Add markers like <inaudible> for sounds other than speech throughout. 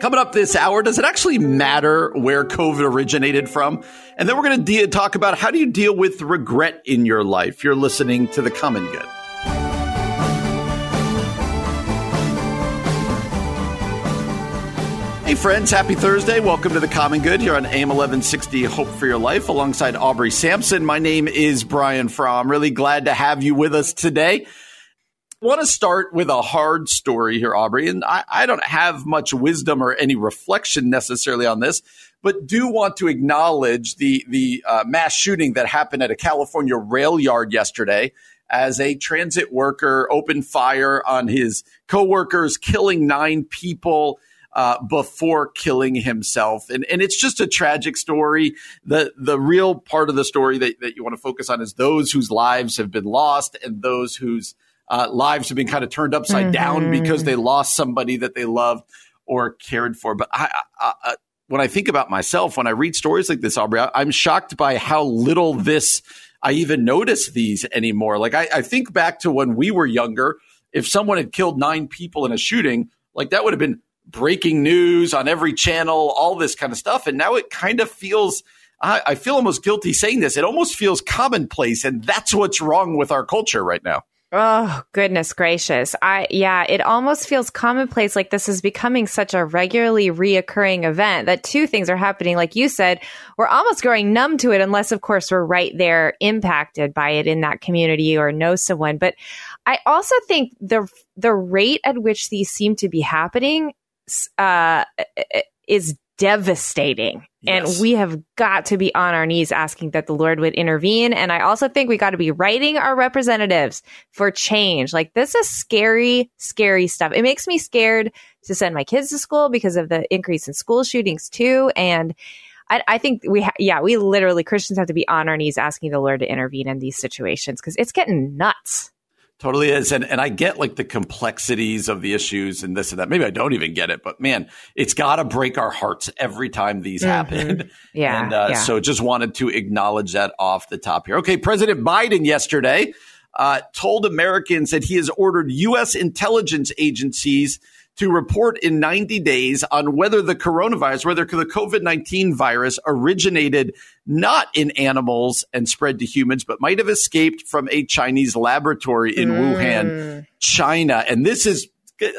Coming up this hour, does it actually matter where COVID originated from? And then we're going to de- talk about how do you deal with regret in your life. You're listening to The Common Good. Hey, friends, happy Thursday. Welcome to The Common Good here on AM 1160 Hope for Your Life alongside Aubrey Sampson. My name is Brian Fromm. Really glad to have you with us today. Want to start with a hard story here, Aubrey. And I, I don't have much wisdom or any reflection necessarily on this, but do want to acknowledge the, the uh, mass shooting that happened at a California rail yard yesterday as a transit worker opened fire on his coworkers, killing nine people uh, before killing himself. And, and it's just a tragic story. The, the real part of the story that, that you want to focus on is those whose lives have been lost and those whose uh, lives have been kind of turned upside mm-hmm. down because they lost somebody that they loved or cared for. But I, I, I, when I think about myself, when I read stories like this, Aubrey, I'm shocked by how little this I even notice these anymore. Like I, I think back to when we were younger, if someone had killed nine people in a shooting, like that would have been breaking news on every channel, all this kind of stuff. And now it kind of feels, I, I feel almost guilty saying this. It almost feels commonplace. And that's what's wrong with our culture right now. Oh, goodness gracious. I, yeah, it almost feels commonplace like this is becoming such a regularly reoccurring event that two things are happening. Like you said, we're almost growing numb to it unless, of course, we're right there impacted by it in that community or know someone. But I also think the, the rate at which these seem to be happening uh, is devastating. Yes. And we have got to be on our knees asking that the Lord would intervene. And I also think we got to be writing our representatives for change. Like this is scary, scary stuff. It makes me scared to send my kids to school because of the increase in school shootings too. And I, I think we, ha- yeah, we literally Christians have to be on our knees asking the Lord to intervene in these situations because it's getting nuts. Totally is. And, and I get like the complexities of the issues and this and that. Maybe I don't even get it, but man, it's got to break our hearts every time these mm-hmm. happen. <laughs> Yeah. And uh, yeah. so just wanted to acknowledge that off the top here. Okay. President Biden yesterday uh, told Americans that he has ordered U.S. intelligence agencies to report in 90 days on whether the coronavirus, whether the COVID 19 virus originated not in animals and spread to humans, but might have escaped from a Chinese laboratory in mm. Wuhan, China. And this is,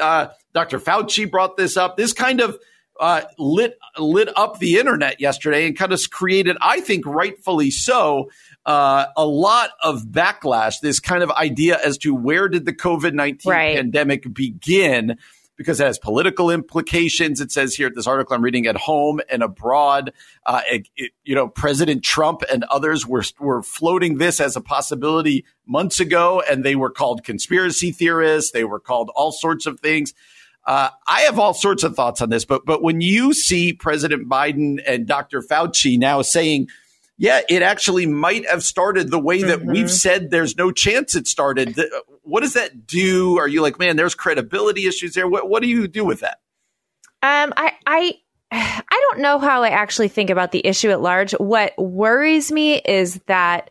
uh, Dr. Fauci brought this up. This kind of uh, lit lit up the internet yesterday and kind of created, I think, rightfully so, uh, a lot of backlash. This kind of idea as to where did the COVID nineteen right. pandemic begin? Because it has political implications. It says here at this article I'm reading at home and abroad. Uh, it, it, you know, President Trump and others were were floating this as a possibility months ago, and they were called conspiracy theorists. They were called all sorts of things. Uh, I have all sorts of thoughts on this, but but when you see President Biden and Dr. Fauci now saying yeah, it actually might have started the way that mm-hmm. we've said there's no chance it started. What does that do? Are you like, man, there's credibility issues there? What, what do you do with that? Um, I, I, I don't know how I actually think about the issue at large. What worries me is that,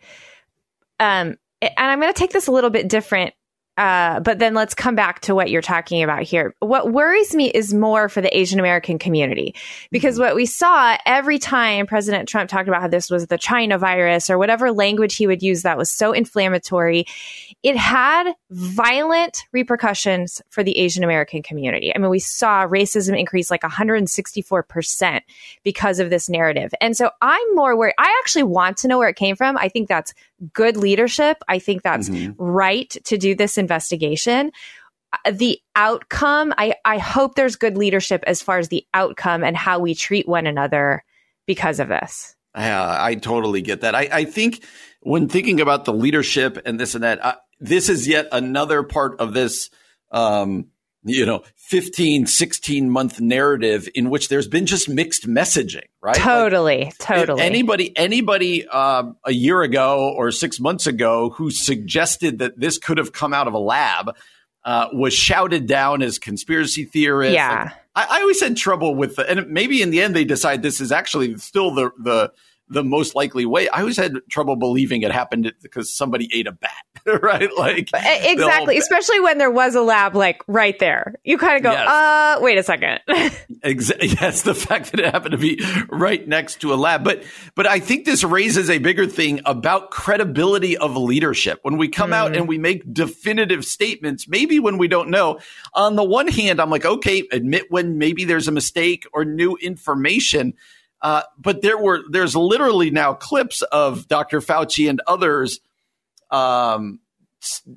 um, and I'm going to take this a little bit different uh, but then let's come back to what you're talking about here. What worries me is more for the Asian American community because mm-hmm. what we saw every time President Trump talked about how this was the China virus or whatever language he would use that was so inflammatory, it had violent repercussions for the Asian American community. I mean, we saw racism increase like 164% because of this narrative. And so I'm more worried. I actually want to know where it came from. I think that's good leadership. I think that's mm-hmm. right to do this investigation. Uh, the outcome, I, I hope there's good leadership as far as the outcome and how we treat one another because of this. Yeah, I totally get that. I, I think when thinking about the leadership and this and that, uh, this is yet another part of this um, you know 15 16 month narrative in which there's been just mixed messaging right? Totally like, totally. anybody anybody um, a year ago or six months ago who suggested that this could have come out of a lab uh, was shouted down as conspiracy theorists. Yeah. Like, I, I, always had trouble with the, and maybe in the end they decide this is actually still the the the most likely way. I always had trouble believing it happened because somebody ate a bat, <laughs> right? Like exactly, especially when there was a lab like right there. You kind of go, yes. uh, wait a second. <laughs> Exactly. <laughs> Yes, the fact that it happened to be right next to a lab, but but I think this raises a bigger thing about credibility of leadership. When we come mm. out and we make definitive statements, maybe when we don't know. On the one hand, I'm like, okay, admit when maybe there's a mistake or new information. Uh, but there were there's literally now clips of Dr. Fauci and others um,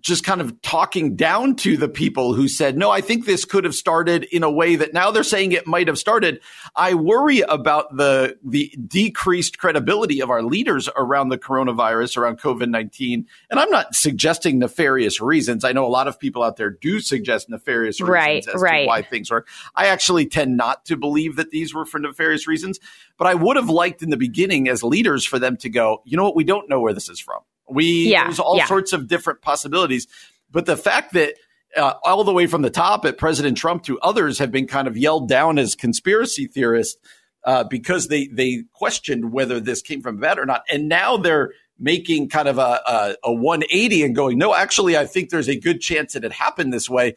just kind of talking down to the people who said, no, I think this could have started in a way that now they're saying it might have started. I worry about the, the decreased credibility of our leaders around the coronavirus, around COVID 19. And I'm not suggesting nefarious reasons. I know a lot of people out there do suggest nefarious reasons right, as right. to why things work. I actually tend not to believe that these were for nefarious reasons, but I would have liked in the beginning as leaders for them to go, you know what? We don't know where this is from. We yeah, there's all yeah. sorts of different possibilities, but the fact that uh, all the way from the top at President Trump to others have been kind of yelled down as conspiracy theorists uh, because they they questioned whether this came from vet or not, and now they're making kind of a, a, a 180 and going, no, actually, I think there's a good chance that it happened this way.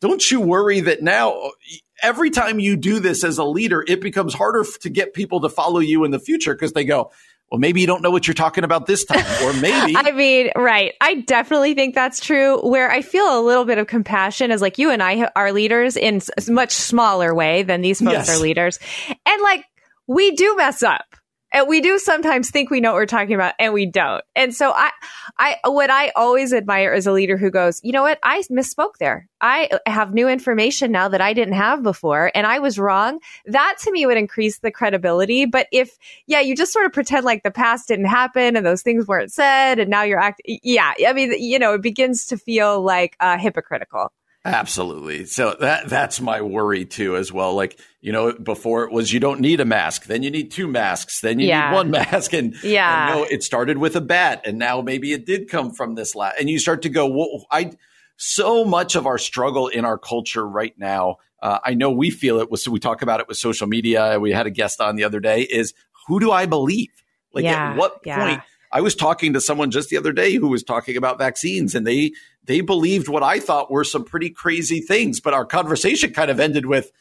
Don't you worry that now every time you do this as a leader, it becomes harder to get people to follow you in the future because they go, well, maybe you don't know what you're talking about this time, or <laughs> maybe. I mean, right. I definitely think that's true. Where I feel a little bit of compassion is like you and I are leaders in a much smaller way than these folks yes. are leaders. And like, we do mess up and we do sometimes think we know what we're talking about and we don't. And so I, I, what I always admire is a leader who goes, you know what? I misspoke there. I have new information now that I didn't have before and I was wrong. That to me would increase the credibility. But if, yeah, you just sort of pretend like the past didn't happen and those things weren't said and now you're acting, yeah, I mean, you know, it begins to feel like uh, hypocritical. Absolutely. So that that's my worry too as well. Like, you know, before it was you don't need a mask, then you need two masks, then you yeah. need one <laughs> mask and yeah. And, no, it started with a bat and now maybe it did come from this lab. And you start to go, well, I so much of our struggle in our culture right now, uh, I know we feel it was so we talk about it with social media. We had a guest on the other day is who do I believe? Like yeah. at what yeah. I was talking to someone just the other day who was talking about vaccines and they they believed what I thought were some pretty crazy things, but our conversation kind of ended with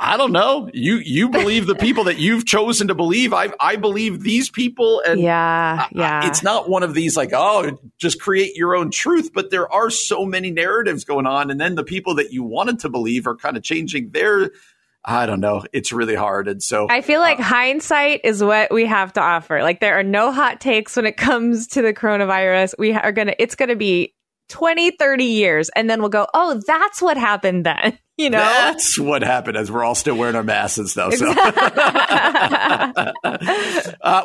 I don't know. You you believe the people that you've chosen to believe. I I believe these people, and yeah, yeah. I, it's not one of these like oh, just create your own truth. But there are so many narratives going on, and then the people that you wanted to believe are kind of changing their I don't know. It's really hard. And so I feel like uh, hindsight is what we have to offer. Like there are no hot takes when it <laughs> comes to the coronavirus. We are going to, it's going to be 20, 30 years. And then we'll go, oh, that's what happened then. <laughs> You know, that's what happened as we're all still wearing our masks and stuff. So, <laughs> uh,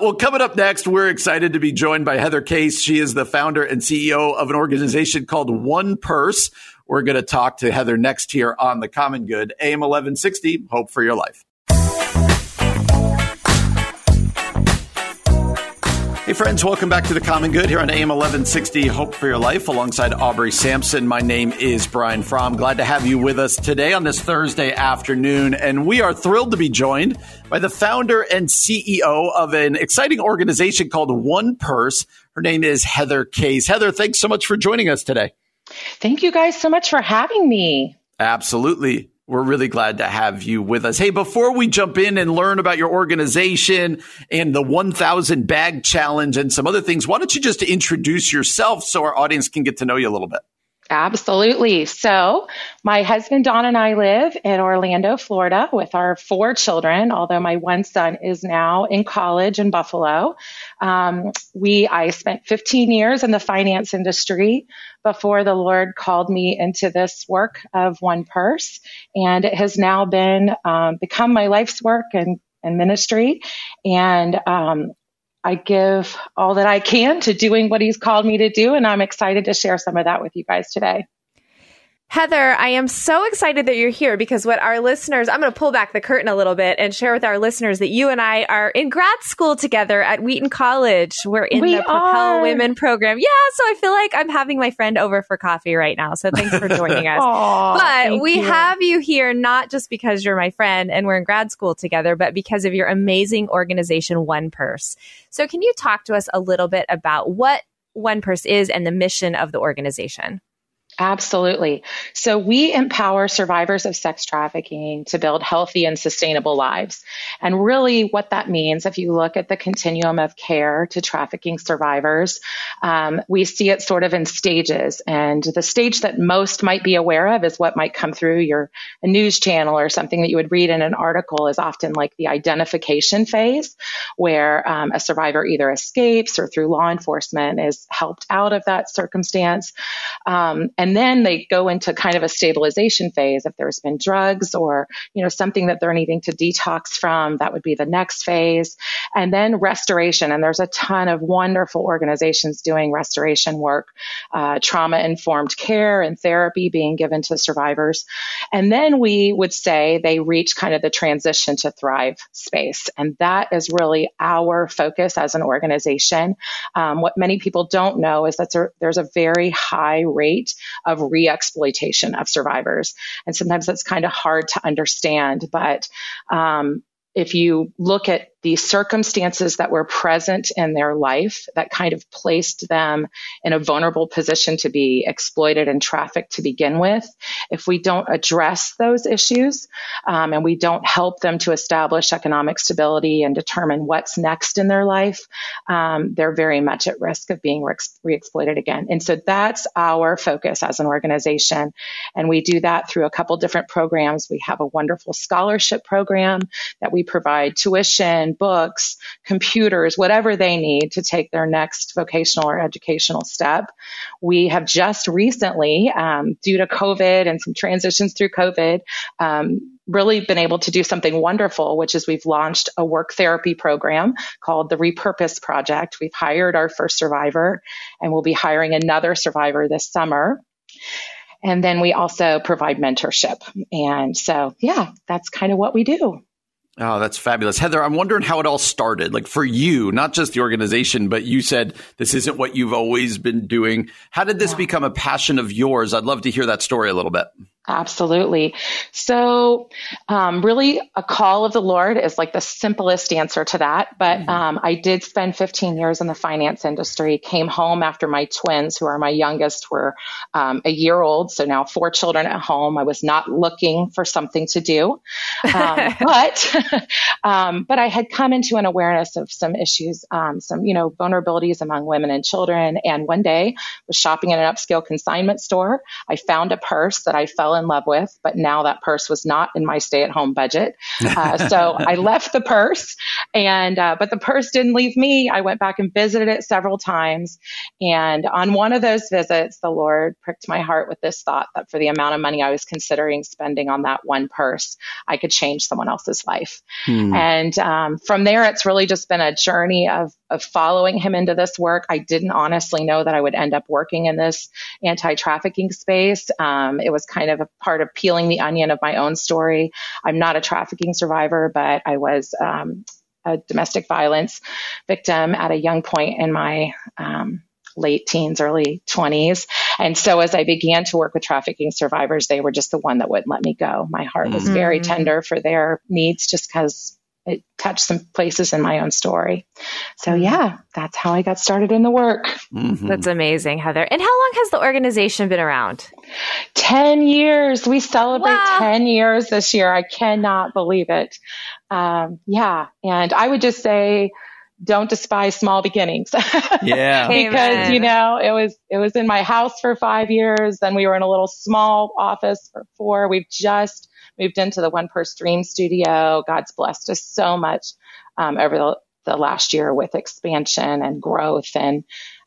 well, coming up next, we're excited to be joined by Heather Case. She is the founder and CEO of an organization called One Purse. We're going to talk to Heather next here on The Common Good, AM 1160. Hope for your life. Hey, friends, welcome back to the Common Good here on AM 1160 Hope for Your Life alongside Aubrey Sampson. My name is Brian Fromm. Glad to have you with us today on this Thursday afternoon. And we are thrilled to be joined by the founder and CEO of an exciting organization called One Purse. Her name is Heather Case. Heather, thanks so much for joining us today. Thank you guys so much for having me. Absolutely. We're really glad to have you with us. Hey, before we jump in and learn about your organization and the 1000 bag challenge and some other things, why don't you just introduce yourself so our audience can get to know you a little bit? Absolutely. So, my husband Don and I live in Orlando, Florida with our four children, although my one son is now in college in Buffalo. Um, we, I spent 15 years in the finance industry before the Lord called me into this work of One Purse. And it has now been, um, become my life's work and, and ministry. And, um, I give all that I can to doing what he's called me to do. And I'm excited to share some of that with you guys today. Heather, I am so excited that you're here because what our listeners, I'm going to pull back the curtain a little bit and share with our listeners that you and I are in grad school together at Wheaton College. We're in we the Propel. Women program. Yeah, so I feel like I'm having my friend over for coffee right now. So thanks for joining <laughs> us. Aw, but we you. have you here not just because you're my friend and we're in grad school together, but because of your amazing organization, One Purse. So can you talk to us a little bit about what One Purse is and the mission of the organization? Absolutely. So we empower survivors of sex trafficking to build healthy and sustainable lives. And really what that means, if you look at the continuum of care to trafficking survivors, um, we see it sort of in stages. And the stage that most might be aware of is what might come through your news channel or something that you would read in an article is often like the identification phase, where um, a survivor either escapes or through law enforcement is helped out of that circumstance. Um, and then they go into kind of a stabilization phase. If there's been drugs or, you know, something that they're needing to detox from, that would be the next phase. And then restoration. And there's a ton of wonderful organizations doing restoration work, uh, trauma informed care and therapy being given to survivors. And then we would say they reach kind of the transition to thrive space. And that is really our focus as an organization. Um, what many people don't know is that there- there's a very high rate of re-exploitation of survivors. And sometimes that's kind of hard to understand, but um, if you look at the circumstances that were present in their life that kind of placed them in a vulnerable position to be exploited and trafficked to begin with, if we don't address those issues um, and we don't help them to establish economic stability and determine what's next in their life, um, they're very much at risk of being re exploited again. And so that's our focus as an organization. And we do that through a couple different programs. We have a wonderful scholarship program that we provide tuition, books, computers, whatever they need to take their next vocational or educational step. We have just recently, um, due to COVID and some transitions through COVID, um, really been able to do something wonderful, which is we've launched a work therapy program called the Repurpose Project. We've hired our first survivor and we'll be hiring another survivor this summer. And then we also provide mentorship. And so, yeah, that's kind of what we do. Oh, that's fabulous. Heather, I'm wondering how it all started. Like for you, not just the organization, but you said this isn't what you've always been doing. How did this become a passion of yours? I'd love to hear that story a little bit. Absolutely. So, um, really, a call of the Lord is like the simplest answer to that. But um, I did spend 15 years in the finance industry, came home after my twins, who are my youngest, were um, a year old. So now four children at home. I was not looking for something to do. Um, <laughs> but, <laughs> um, but I had come into an awareness of some issues, um, some, you know, vulnerabilities among women and children. And one day was shopping in an upscale consignment store. I found a purse that I fell in love with, but now that purse was not in my stay at home budget. Uh, <laughs> so I left the purse and, uh, but the purse didn't leave me. I went back and visited it several times. And on one of those visits, the Lord pricked my heart with this thought that for the amount of money I was considering spending on that one purse, I could change someone else's life. Hmm. And um, from there, it's really just been a journey of, of following him into this work. I didn't honestly know that I would end up working in this anti trafficking space. Um, it was kind of a part of peeling the onion of my own story. I'm not a trafficking survivor, but I was um, a domestic violence victim at a young point in my um, late teens, early 20s. And so as I began to work with trafficking survivors, they were just the one that wouldn't let me go. My heart was very tender for their needs just because it touched some places in my own story. So yeah, that's how I got started in the work. Mhm. That's amazing, Heather. And how long has the organization been around? 10 years. We celebrate Wow. 10 years this year. I cannot believe it. Um, yeah. And I would just say, don't despise small beginnings. <laughs> Yeah. Amen. because you know it was it was in my house for five years then we were in a little small office for four we've just moved into the one purse dream studio god's blessed us so much um, over the, the last year with expansion and growth and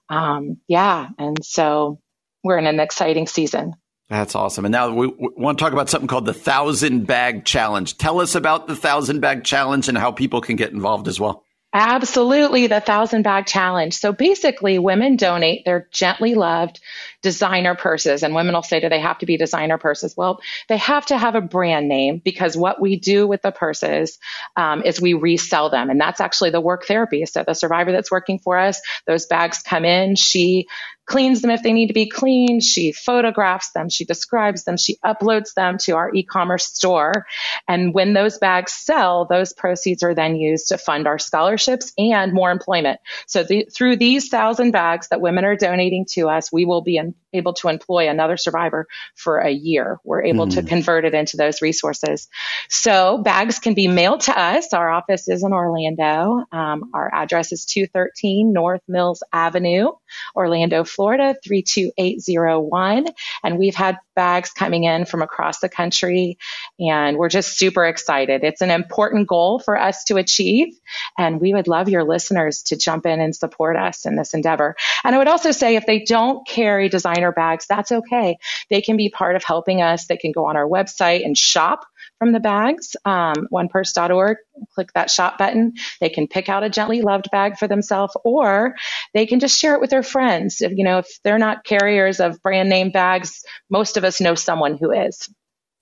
um, yeah and so we're in an exciting season That's awesome. And now we, we want to talk about something called the Thousand Bag Challenge. Tell us about the Thousand Bag Challenge and how people can get involved as well. Absolutely, the thousand bag challenge. So basically, women donate their gently loved designer purses. And women will say, do they have to be designer purses? Well, they have to have a brand name because what we do with the purses um, is we resell them. And that's actually the work therapy. So the survivor that's working for us, those bags come in. She cleans them if they need to be cleaned. She photographs them. She describes them. She uploads them to our e-commerce store. And when those bags sell, those proceeds are then used to fund our scholarships and more employment. So the, through these thousand bags that women are donating to us, we will be in, able to employ another survivor for a year. We're able mm. to hmm. convert it into those resources. So bags can be mailed to us. Our office is in Orlando. Um, our address is 213 North Mills Avenue, Orlando, Florida 32801. And we've had bags coming in from across the country and we're just super excited. It's an important goal for us to achieve. And we would love your listeners to jump in and support us in this endeavor. And I would also say if they don't carry designer bags, that's okay. They can be part of helping us. They can go on our website and shop from the bags, um, onepurse.org, click that shop button. They can pick out a gently loved bag for themselves or they can just share it with their friends. If, you know, if they're not carriers of brand name bags, most of us know someone who is.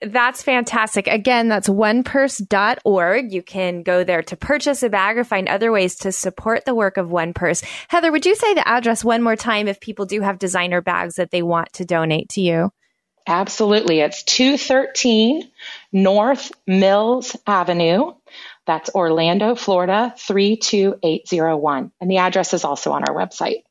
That's fantastic. Again, that's onepurse.org. You can go there to purchase a bag or find other ways to support the work of One Purse. Heather, would you say the address one more time if people do have designer bags that they want to donate to you? Absolutely. It's 213 North Mills Avenue. That's Orlando, Florida 32801. And the address is also on our website.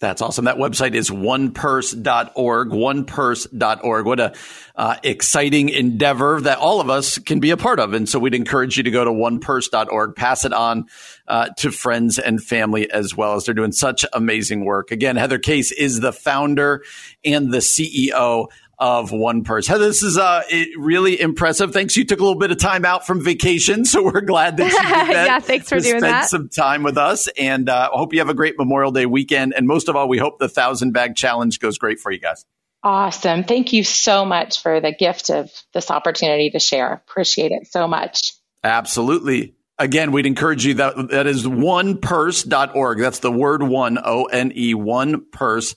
That's awesome. That website is onepurse.org, onepurse.org. What a uh, exciting endeavor that all of us can be a part of. And so we'd encourage you to go to onepurse.org, pass it on uh, to friends and family as well as they're doing such amazing work. Again, Heather Case is the founder and the CEO of One Purse. This is uh, really impressive. Thanks. You took a little bit of time out from vacation, <laughs> so we're glad that you did <laughs> that. yeah, thanks for doing spend that. some time with us, and uh, hope you have a great Memorial Day weekend. And most of all, we hope the thousand bag challenge goes great for you guys. Awesome. Thank you so much for the gift of this opportunity to share. Appreciate it so much. Absolutely. Again, we'd encourage you that that is onepurse.org. That's the word one, O N E, one purse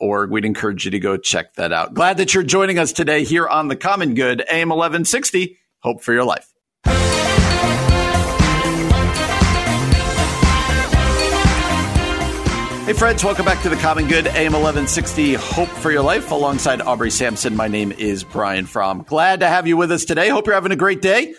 org. We'd encourage you to go check that out. Glad that you're joining us today here on the Common Good AM 1160. Hope for your life. Hey, friends, welcome back to the Common Good AM 1160 Hope for Your Life alongside Aubrey Sampson. My name is Brian Fromm. Glad to have you with us today. Hope you're having a great day.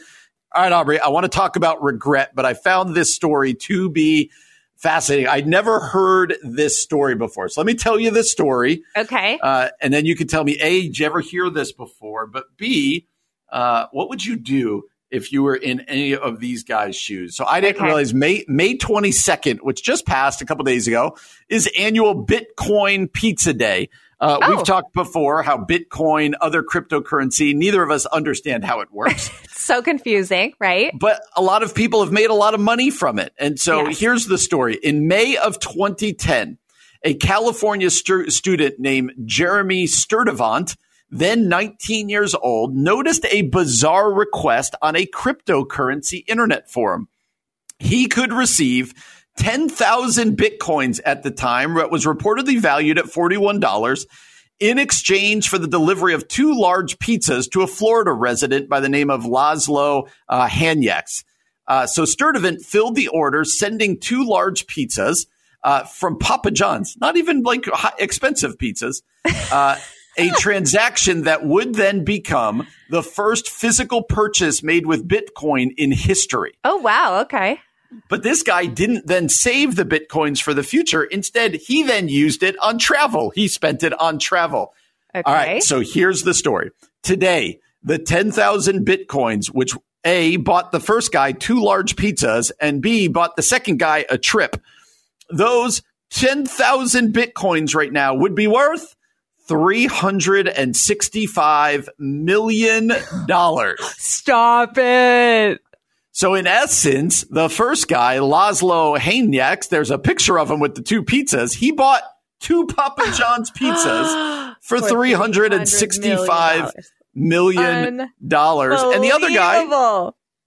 All right, Aubrey, I want to talk about regret, but I found this story to be fascinating. I'd never heard this story before. So let me tell you this story. Okay. Uh, and then you can tell me, A, did you ever hear this before? But B, uh, what would you do if you were in any of these guys' shoes? So I didn't okay. realize May, May 22nd, which just passed a couple days ago, is annual Bitcoin Pizza Day. Uh, oh. We've talked before how Bitcoin, other cryptocurrency, neither of us understand how it works. <laughs> so confusing, right? But a lot of people have made a lot of money from it. And so yes. here's the story. In May of 2010, a California stu- student named Jeremy Sturdivant, then 19 years old, noticed a bizarre request on a cryptocurrency internet forum. He could receive 10,000 bitcoins at the time that was reportedly valued at $41 in exchange for the delivery of two large pizzas to a Florida resident by the name of Laszlo uh. Uh, so Sturdivant filled the order, sending two large pizzas uh, from Papa John's, not even like expensive pizzas. Uh, a <laughs> transaction that would then become the first physical purchase made with Bitcoin in history. Oh, wow. Okay. But this guy didn't then save the bitcoins for the future. Instead, he then used it on travel. He spent it on travel. Okay. All right. So here's the story. Today, the 10,000 bitcoins, which A, bought the first guy two large pizzas, and B, bought the second guy a trip. Those 10,000 bitcoins right now would be worth $365 million. Stop it. So in essence, the first guy, Laszlo Hanyeks, there's a picture of him with the two pizzas. He bought two Papa John's pizzas <gasps> for, for $365 million. And the other guy,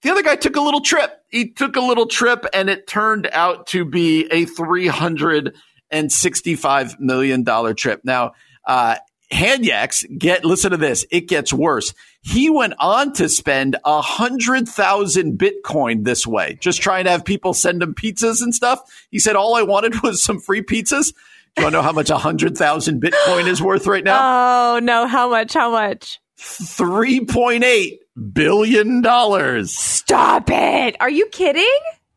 the other guy took a little trip. He took a little trip and it turned out to be a $365 million trip. Now, Uh, Hanyaks, get listen to this. It gets worse. He went on to spend a hundred thousand Bitcoin this way, just trying to have people send him pizzas and stuff. He said all I wanted <laughs> was some free pizzas. Do you want to know how much a hundred thousand Bitcoin is worth right now? Oh no, how much? How much? Three point eight billion dollars. Stop it! Are you kidding?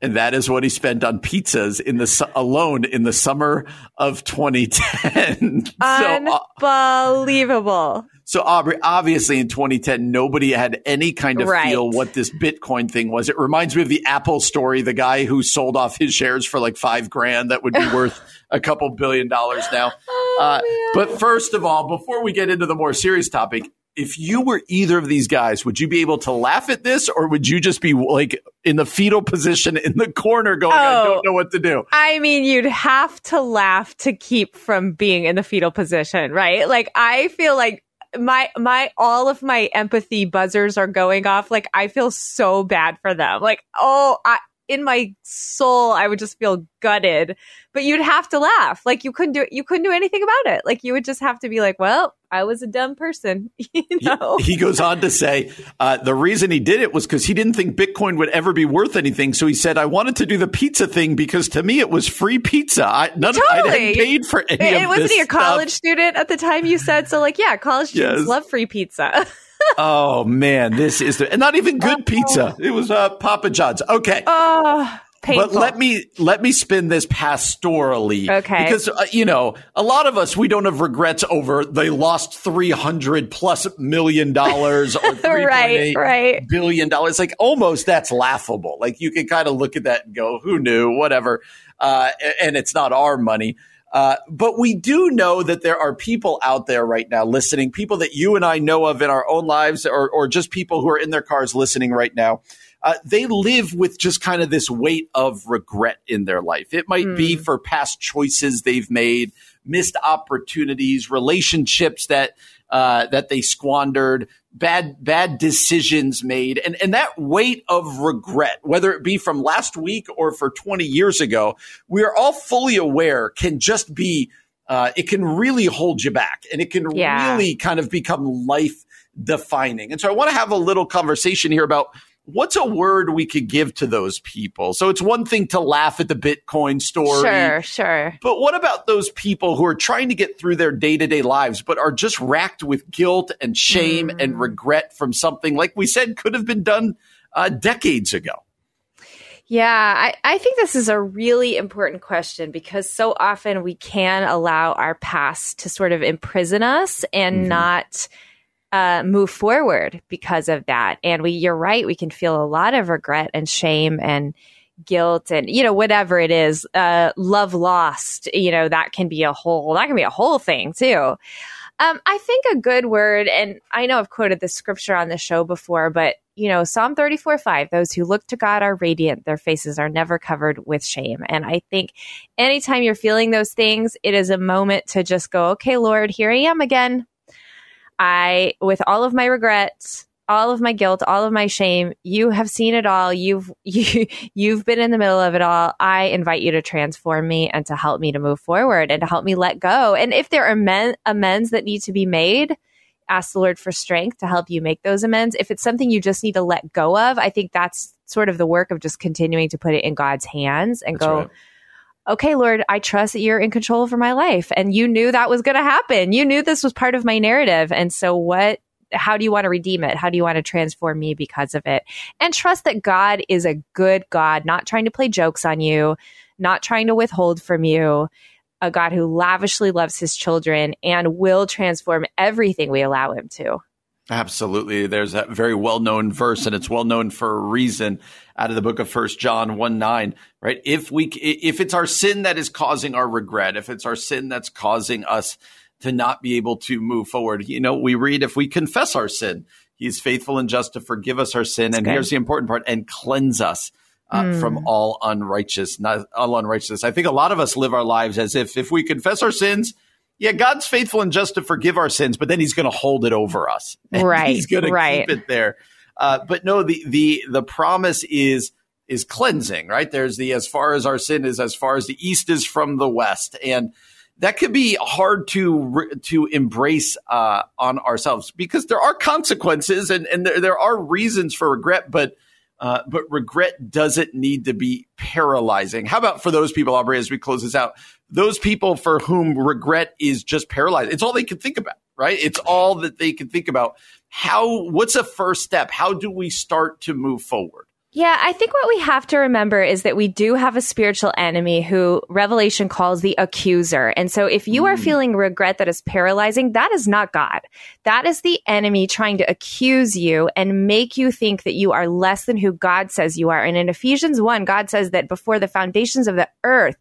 And that is what he spent on pizzas in the su- alone in the summer of 2010. <laughs> so, uh, Unbelievable. so Aubrey, obviously in 2010, nobody had any kind of Right. feel what this Bitcoin thing was. It reminds me of the Apple story, the guy who sold off his shares for like five grand that would be <laughs> worth a couple billion dollars now. <laughs> Oh, Uh, but first of all, before we get into the more serious topic, if you were either of these guys, would you be able to laugh at this or would you just be like in the fetal position in the corner going, I Oh. don't know what to do? I mean, you'd have to laugh to keep from being in the fetal position, right? Like, I feel like my my all of my empathy buzzers are going off. Like, I feel so bad for them. Like, oh, I in my soul, I would just feel gutted. But you'd have to laugh. Like, you couldn't do you couldn't do anything about it. Like, you would just have to be like, well, I was a dumb person, <laughs> you know. He goes on to say uh, the reason he did it was because he didn't think Bitcoin would ever be worth anything. So he said, "I wanted to do the pizza thing because to me it was free pizza. I, none, I Totally. hadn't paid for any And of wasn't this he a college stuff. student at the time you said? So, like, yeah, college <laughs> students Yes. love free pizza. <laughs> Oh man, this is the, not even good pizza. It was uh, Papa John's. Okay, oh, painful. But let me let me spin this pastorally, Okay. Because uh, you know, a lot of us we don't have regrets over they lost three hundred plus million dollars or <laughs> three Right, right. billion dollars. Like almost that's laughable. Like you can kind of look at that and go, "Who knew?" Whatever. Uh, and it's not our money. Uh, but we do know that there are people out there right now listening, people that you and I know of in our own lives, or, or just people who are in their cars listening right now. Uh, they live with just kind of this weight of regret in their life. It might be for past choices they've made, missed opportunities, relationships that uh, that they squandered, bad bad decisions made, and and that weight of regret, whether it be from last week or for twenty years ago, we are all fully aware can just be. Uh, it can really hold you back, and it can Yeah. really kind of become life defining. And so, I want to have a little conversation here about what's a word we could give to those people. So, it's one thing to laugh at the Bitcoin story, Sure, sure. but what about those people who are trying to get through their day to day lives, but are just racked with guilt and shame Mm. and regret from something, like we said, could have been done uh, decades ago? Yeah, I, I think this is a really important question because so often we can allow our past to sort of imprison us and not uh, move forward because of that. And we, you're right, we can feel a lot of regret and shame and guilt and you know whatever it is uh love lost you know that can be a whole that can be a whole thing too. Um i think a good word and i know i've quoted this scripture on the show before but you know psalm 34 5 those who look to god are radiant their faces are never covered with shame. And i think anytime you're feeling those things it is a moment to just go okay lord here i am again I, with all of my regrets, all of my guilt, all of my shame, you have seen it all. You've <laughs> you, you've been in the middle of it all. I invite you to transform me and to help me to move forward and to help me let go. And if there are men, amends that need to be made, ask the Lord for strength to help you make those amends. If it's something you just need to let go of, I think that's sort of the work of just continuing to put it in God's hands and That's go, right. Okay, Lord, I trust that you're in control over my life. And you knew that was going to happen. You knew this was part of my narrative. And so what, how do you want to redeem it? How do you want to transform me because of it? And trust that God is a good God, not trying to play jokes on you, not trying to withhold from you, a God who lavishly loves his children and will transform everything we allow him to. Absolutely. There's that very well known verse, and it's well known for a reason out of the book of First John 1 9, right? If we, if it's our sin that is causing our regret, if it's our sin that's causing us to not be able to move forward, you know, we read, if we confess our sin, he's faithful and just to forgive us our sin. and good. here's the important part and cleanse us. Uh, From all unrighteous, not all unrighteousness. I think a lot of us live our lives as if if we confess our sins, yeah, God's faithful and just to forgive our sins, but then He's going to hold it over us. <laughs> Right, He's going to right. keep it there. Uh, but no, the the the promise is is cleansing. Right there's the as far as our sin is as far as the east is from the west, and that could be hard to to embrace uh, on ourselves because there are consequences and, and there, there are reasons for regret, but uh, but regret doesn't need to be paralyzing. How about for those people, Aubrey, as we close this out, those people for whom regret is just paralyzed? It's all they can think about, right? It's all that they can think about. How? What's a first step? How do we start to move forward? Yeah, I think what we have to remember is that we do have a spiritual enemy who Revelation calls the accuser. And so if you are mm. feeling regret that is paralyzing, that is not God. That is the enemy trying to accuse you and make you think that you are less than who God says you are. And in Ephesians 1, God says that before the foundations of the earth,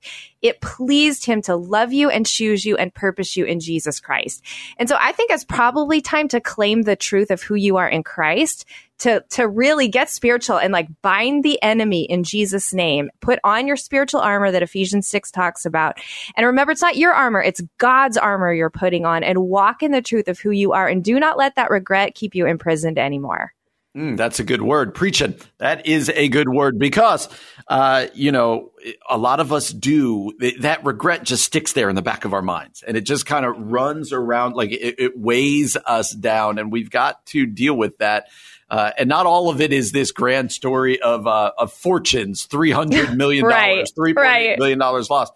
it pleased him to love you and choose you and purpose you in Jesus Christ. And so I think it's probably time to claim the truth of who you are in Christ to to really get spiritual and like bind the enemy in Jesus name. Put on your spiritual armor that Ephesians 6 talks about. And remember it's not your armor, it's God's armor you're putting on and walk in the truth of who you are and do not let that regret keep you imprisoned anymore. Mm, that's a good word. Preaching. That is a good word because, uh, you know, a lot of us do that regret just sticks there in the back of our minds and it just kind of runs around like it, it weighs us down and we've got to deal with that. Uh, and not all of it is this grand story of uh, of fortunes, <laughs> three hundred million dollars, right, three point eight million dollars lost.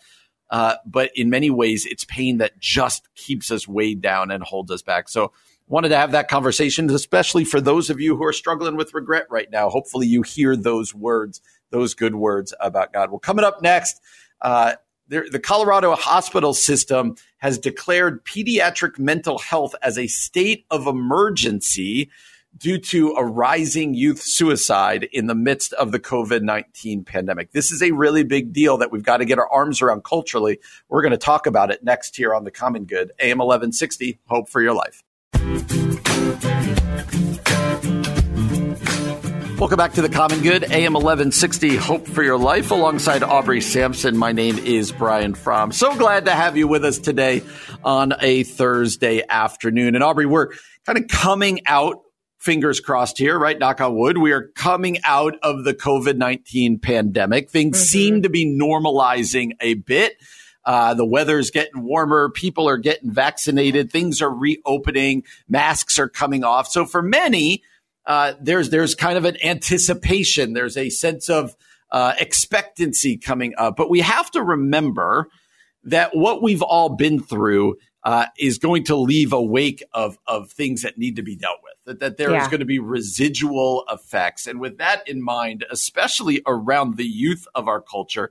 Uh, but in many ways, it's pain that just keeps us weighed down and holds us back. So, wanted to have that conversation, especially for those of you who are struggling with regret right now. Hopefully, you hear those words, those good words about God. Well, coming up next. Uh, the Colorado hospital system has declared pediatric mental health as a state of emergency due to a rising youth suicide in the midst of the COVID 19 pandemic. This is a really big deal that we've got to get our arms around culturally. We're going to talk about it next here on The Common Good, AM 1160, Hope for Your Life. Welcome back to the Common Good, AM 1160, Hope for Your Life, alongside Aubrey Sampson. My name is Brian Fromm. So glad to have you with us today on a Thursday afternoon. And Aubrey, we're kind of coming out fingers crossed here, right? Knock on wood. We are coming out of the COVID 19 pandemic. Things mm-hmm. seem to be normalizing a bit. Uh, the weather's getting warmer. People are getting vaccinated. Things are reopening. Masks are coming off. So for many, uh, there's there's kind of an anticipation. There's a sense of uh, expectancy coming up. But we have to remember that what we've all been through uh, is going to leave a wake of of things that need to be dealt with. That that there yeah. is going to be residual effects, and with that in mind, especially around the youth of our culture,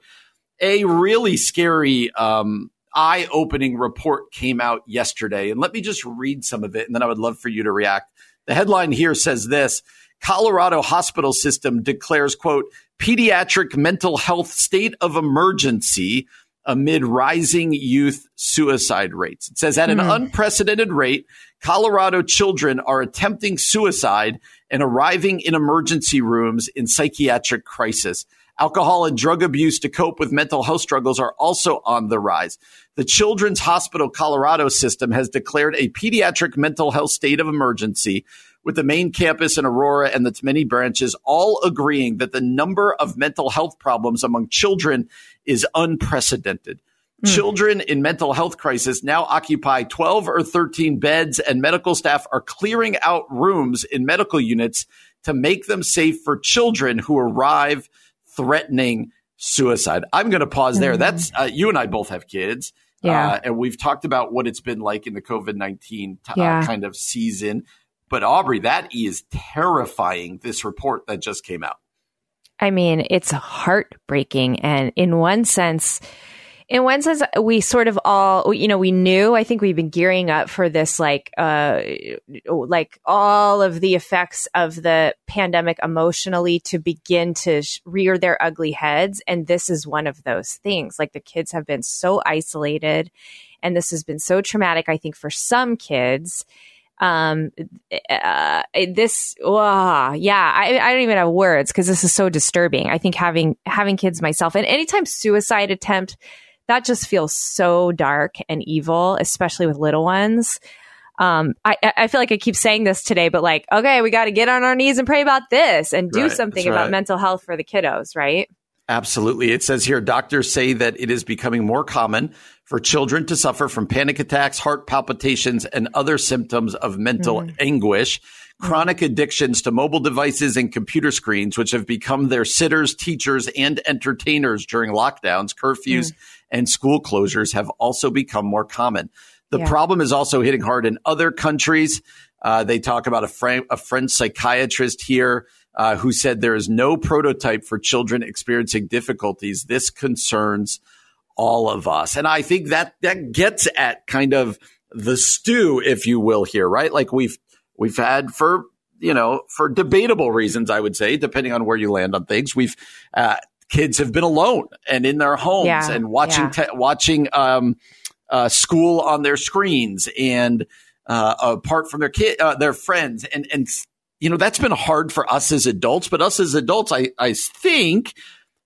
a really scary. Um, Eye opening report came out yesterday. And let me just read some of it, and then I would love for you to react. The headline here says this Colorado hospital system declares, quote, pediatric mental health state of emergency amid rising youth suicide rates. It says at an mm. unprecedented rate, Colorado children are attempting suicide and arriving in emergency rooms in psychiatric crisis. Alcohol and drug abuse to cope with mental health struggles are also on the rise. The Children's Hospital Colorado system has declared a pediatric mental health state of emergency with the main campus in Aurora and its many branches all agreeing that the number of mental health problems among children is unprecedented. Mm. Children in mental health crisis now occupy 12 or 13 beds, and medical staff are clearing out rooms in medical units to make them safe for children who arrive threatening suicide. I'm going to pause there. Mm. That's uh, you and I both have kids. Yeah. Uh, and we've talked about what it's been like in the COVID 19 t- uh, yeah. uh, kind of season. But Aubrey, that is terrifying, this report that just came out. I mean, it's heartbreaking. And in one sense, in one sense, we sort of all, you know, we knew, I think we've been gearing up for this, like, uh, like all of the effects of the pandemic emotionally to begin to rear their ugly heads. And this is one of those things. Like the kids have been so isolated and this has been so traumatic, I think, for some kids um uh, this oh, yeah I, I don't even have words because this is so disturbing i think having having kids myself and anytime suicide attempt that just feels so dark and evil especially with little ones um i i feel like i keep saying this today but like okay we got to get on our knees and pray about this and do right, something about right. mental health for the kiddos right Absolutely. It says here doctors say that it is becoming more common for children to suffer from panic attacks, heart palpitations, and other symptoms of mental mm. anguish. Chronic addictions to mobile devices and computer screens, which have become their sitters, teachers, and entertainers during lockdowns, curfews, mm. and school closures, have also become more common. The yeah. problem is also hitting hard in other countries. Uh, they talk about a, a French psychiatrist here uh, who said there is no prototype for children experiencing difficulties. This concerns all of us. And I think that that gets at kind of the stew, if you will, here, right? Like we've we've had for you know for debatable reasons, I would say, depending on where you land on things. We've uh, kids have been alone and in their homes yeah, and watching yeah. te- watching um, uh, school on their screens and uh, apart from their kid uh, their friends and and you know, that's been hard for us as adults, but us as adults, I, I think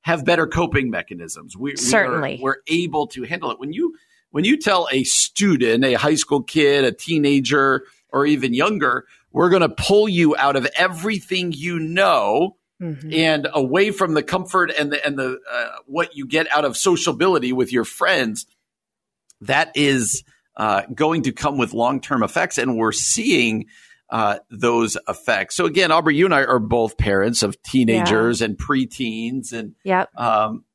have better coping mechanisms. We, Certainly. We are, we're able to handle it. When you, when you tell a student, a high school kid, a teenager, or even younger, we're going to pull you out of everything you know mm-hmm. and away from the comfort and the, and the, uh, what you get out of sociability with your friends. That is, uh, going to come with long term effects. And we're seeing, uh, those effects. So again, Aubrey, you and I are both parents of teenagers yeah. and preteens, and yep. um,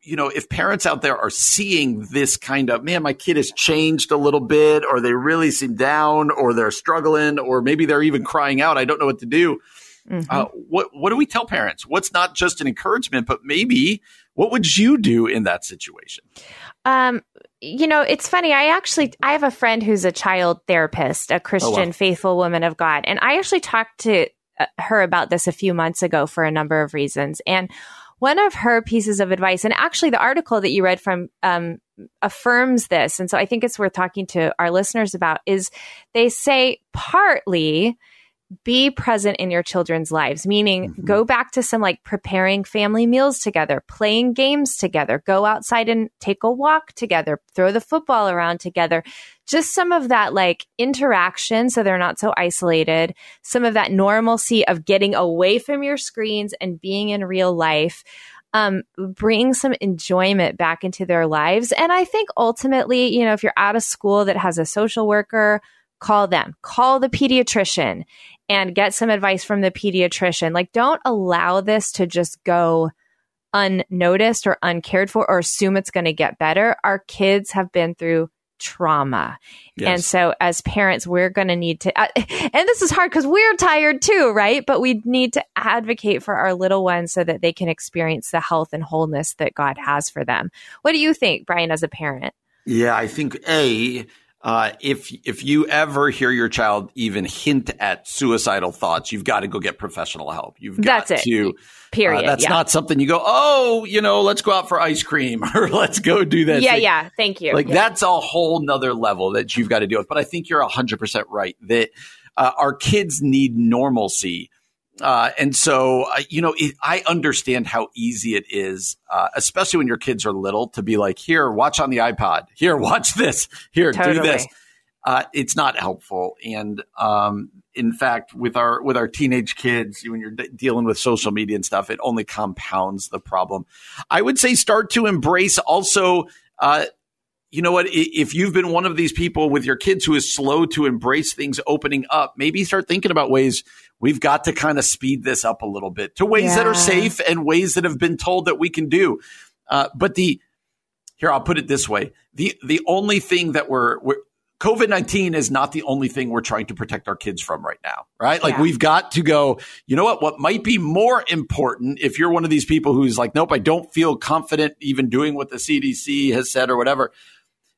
you know, if parents out there are seeing this kind of man, my kid has changed a little bit, or they really seem down, or they're struggling, or maybe they're even crying out, I don't know what to do. Mm-hmm. Uh, what what do we tell parents? What's not just an encouragement, but maybe what would you do in that situation? Um, you know, it's funny. I actually I have a friend who's a child therapist, a Christian oh, wow. faithful woman of God, and I actually talked to uh, her about this a few months ago for a number of reasons. And one of her pieces of advice, and actually the article that you read from um, affirms this, and so I think it's worth talking to our listeners about. Is they say partly be present in your children's lives, meaning mm-hmm. go back to some like preparing family meals together, playing games together, go outside and take a walk together, throw the football around together. Just some of that like interaction so they're not so isolated, some of that normalcy of getting away from your screens and being in real life. Um, bring some enjoyment back into their lives. And I think ultimately, you know, if you're at a school that has a social worker, call them, call the pediatrician and get some advice from the pediatrician. Like, don't allow this to just go unnoticed or uncared for or assume it's going to get better. Our kids have been through trauma. Yes. And so as parents, we're going to need to, uh, and this is hard because we're tired too, right? But we need to advocate for our little ones so that they can experience the health and wholeness that God has for them. What do you think, Brian, as a parent? Yeah, I think A, uh, if if you ever hear your child even hint at suicidal thoughts, you've got to go get professional help. You've got that's to. It. Period. Uh, that's yeah. not something you go, oh, you know, let's go out for ice cream <laughs> or let's go do this. Yeah, yeah. Thank you. Like yeah. that's a whole nother level that you've got to deal with. But I think you're hundred percent right that uh, our kids need normalcy. Uh, and so, uh, you know, it, I understand how easy it is, uh, especially when your kids are little, to be like, here, watch on the iPod. Here, watch this. Here, totally. do this uh, it's not helpful. And um, in fact, with our with our teenage kids, when you're de- dealing with social media and stuff, it only compounds the problem. I would say start to embrace also. You know what? If you've been one of these people with your kids who is slow to embrace things opening up, maybe start thinking about ways we've got to kind of speed this up a little bit to ways yeah. that are safe and ways that have been told that we can do. Uh, but the here, I'll put it this way: the the only thing that we're, we're COVID 19 is not the only thing we're trying to protect our kids from right now, right? Like yeah. we've got to go, you know what? What might be more important if you're one of these people who's like, nope, I don't feel confident even doing what the CDC has said or whatever.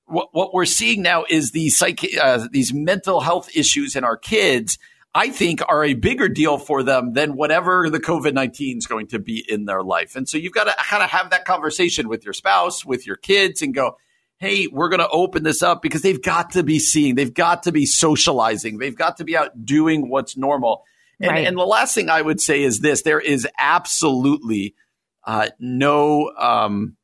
What, what we're seeing now is these psych, uh, these mental health issues in our kids. I think are a bigger deal for them than whatever the COVID 19 is going to be in their life. And so you've got to kind of have that conversation with your spouse, with your kids and go, hey, we're going to open this up because they've got to be seeing, they've got to be socializing, they've got to be out doing what's normal. And, right. and the last thing I would say is this there is absolutely uh, no um,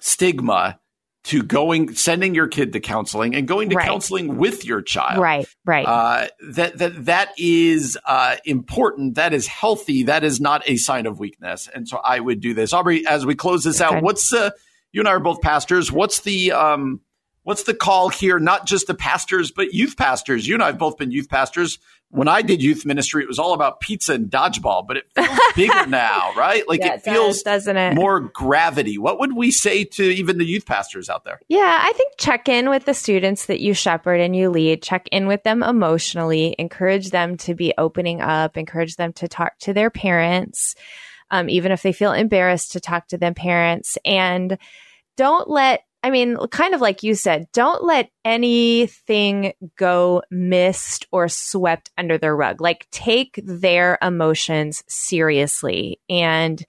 stigma to going sending your kid to counseling and going to Right. counseling with your child Right, right. uh, that that that is uh, important. That is healthy. That is not a sign of weakness. And so I would do this. Aubrey, as we close this out, what's the? You and I are both pastors. What's the um, what's the call here? Not just the pastors, but youth pastors. You and I have both been youth pastors. When I did youth ministry, it was all about pizza and dodgeball, but it feels <laughs> bigger now, right? Like Yeah, it feels does, doesn't it? more gravity. What would we say to even the youth pastors out there? Yeah, I think check in with the students that you shepherd and you lead. Check in with them emotionally. Encourage them to be opening up. Encourage them to talk to their parents, um, even if they feel embarrassed to talk to them parents. And don't let, I mean, kind of like you said, don't let anything go missed or swept under the rug. Like take their emotions seriously and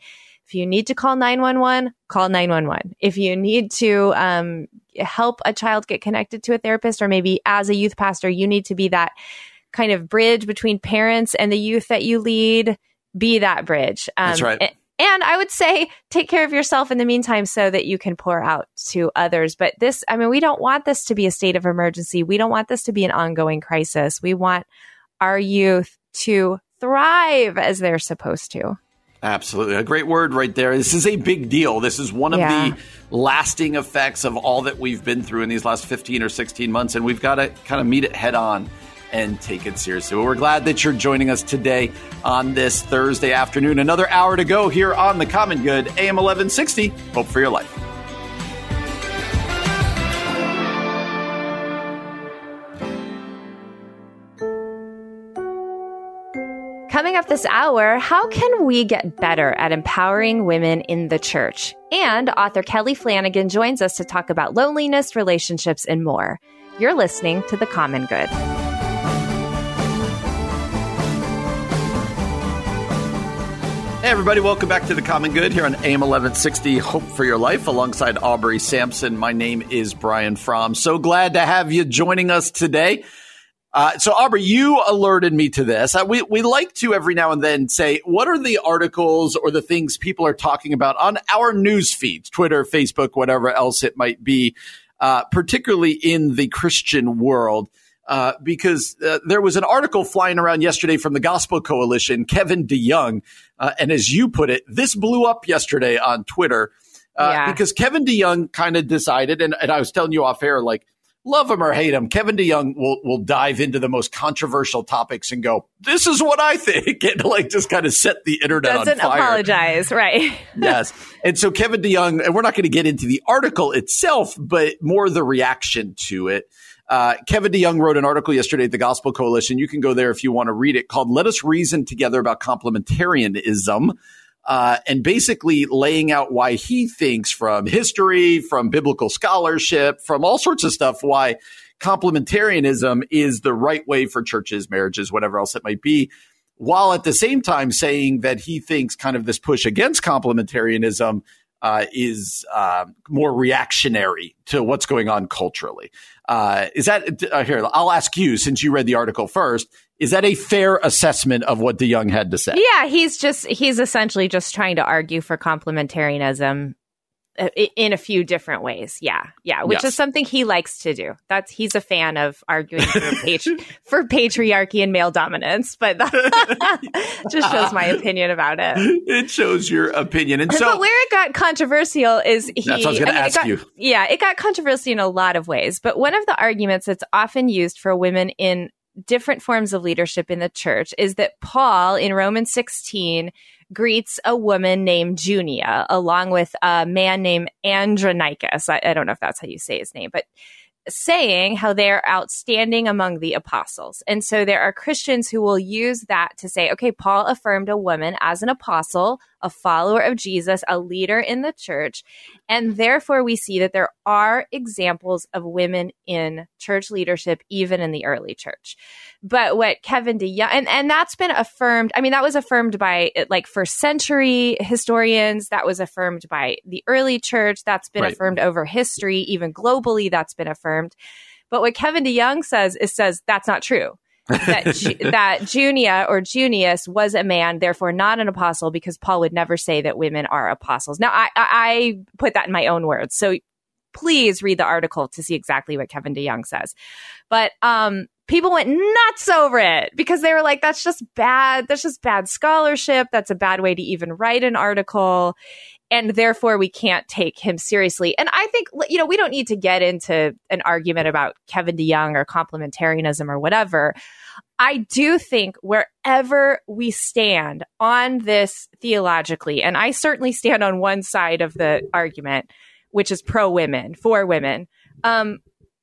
if you need to call 911, call 911. If you need to um, help a child get connected to a therapist, or maybe as a youth pastor, you need to be that kind of bridge between parents and the youth that you lead, be that bridge. Um, That's right. a- And I would say take care of yourself in the meantime so that you can pour out to others. But this, I mean, we don't want this to be a state of emergency. We don't want this to be an ongoing crisis. We want our youth to thrive as they're supposed to. Absolutely. A great word right there. This is a big deal. This is one of Yeah. the lasting effects of all that we've been through in these last 15 or 16 months. And we've got to kind of meet it head on and take it seriously. Well, we're glad that you're joining us today on this Thursday afternoon. Another hour to go here on The Common Good, AM 1160. Hope for your life. Coming up this hour, how can we get better at empowering women in the church? And author Kelly Flanagan joins us to talk about loneliness, relationships, and more. You're listening to The Common Good. Hey, everybody, welcome back to The Common Good here on AM 1160 Hope for Your Life alongside Aubrey Sampson. My name is Brian Fromm. So glad to have you joining us today. Uh, so, Aubrey, you alerted me to this. Uh, we, we like to every now and then say, what are the articles or the things people are talking about on our news feeds, Twitter, Facebook, whatever else it might be, uh, particularly in the Christian world? Uh, because uh, there was an article flying around yesterday from the Gospel Coalition, Kevin DeYoung. Uh, and as you put it, this blew up yesterday on Twitter uh, Yeah. because Kevin DeYoung kind of decided, and, and I was telling you off air, like, love him or hate him, Kevin DeYoung will will dive into the most controversial topics and go, "This is what I think," <laughs> and like just kind of set the internet Doesn't on fire. apologize, right? <laughs> yes, and so Kevin DeYoung, and we're not going to get into the article itself, but more the reaction to it. Uh, Kevin DeYoung wrote an article yesterday at the Gospel Coalition. You can go there if you want to read it, called "Let Us Reason Together About Complementarianism." uh, and basically laying out why he thinks from history, from biblical scholarship, from all sorts of stuff, why complementarianism is the right way for churches, marriages, whatever else it might be, while at the same time saying that he thinks kind of this push against complementarianism uh, is uh, more reactionary to what's going on culturally. Uh, is that uh, here? I'll ask you since you read the article first. Is that a fair assessment of what DeYoung had to say? Yeah, he's just he's essentially just trying to argue for complementarianism Uh, in a few different ways. Yeah, yeah, which Yes. is something he likes to do. That's he's a fan of arguing for <laughs> patri- for patriarchy and male dominance, but that <laughs> just shows my opinion about it. it shows your opinion. And so, but where it got controversial is he. That's what I was gonna mean, it ask got- you. Yeah, it got controversial in a lot of ways. But one of the arguments that's often used for women in different forms of leadership in the church is that Paul in Romans 16 greets a woman named Junia along with a man named Andronicus. I, I don't know if that's how you say his name, but saying how they're outstanding among the apostles. And so there are Christians who will use that to say, okay, Paul affirmed a woman as an apostle, a follower of Jesus, a leader in the church. And therefore, we see that there are examples of women in church leadership, even in the early church. But what Kevin DeYoung, and, and that's been affirmed, I mean, that was affirmed by like first century historians, that was affirmed by the early church, that's been Right. affirmed over history, even globally, that's been affirmed. But what Kevin DeYoung says is says that's not true. That Ju- <laughs> that Junia or Junius was a man, therefore not an apostle, because Paul would never say that women are apostles. Now, I, I, I put that in my own words, so please read the article to see exactly what Kevin DeYoung says. But um, people went nuts over it because they were like, that's just bad. That's just bad scholarship. That's a bad way to even write an article. And therefore, we can't take him seriously. And I think, you know, we don't need to get into an argument about Kevin DeYoung or complementarianism or whatever. I do think wherever we stand on this theologically, and I certainly stand on one side of the argument, which is pro women, for women. Um,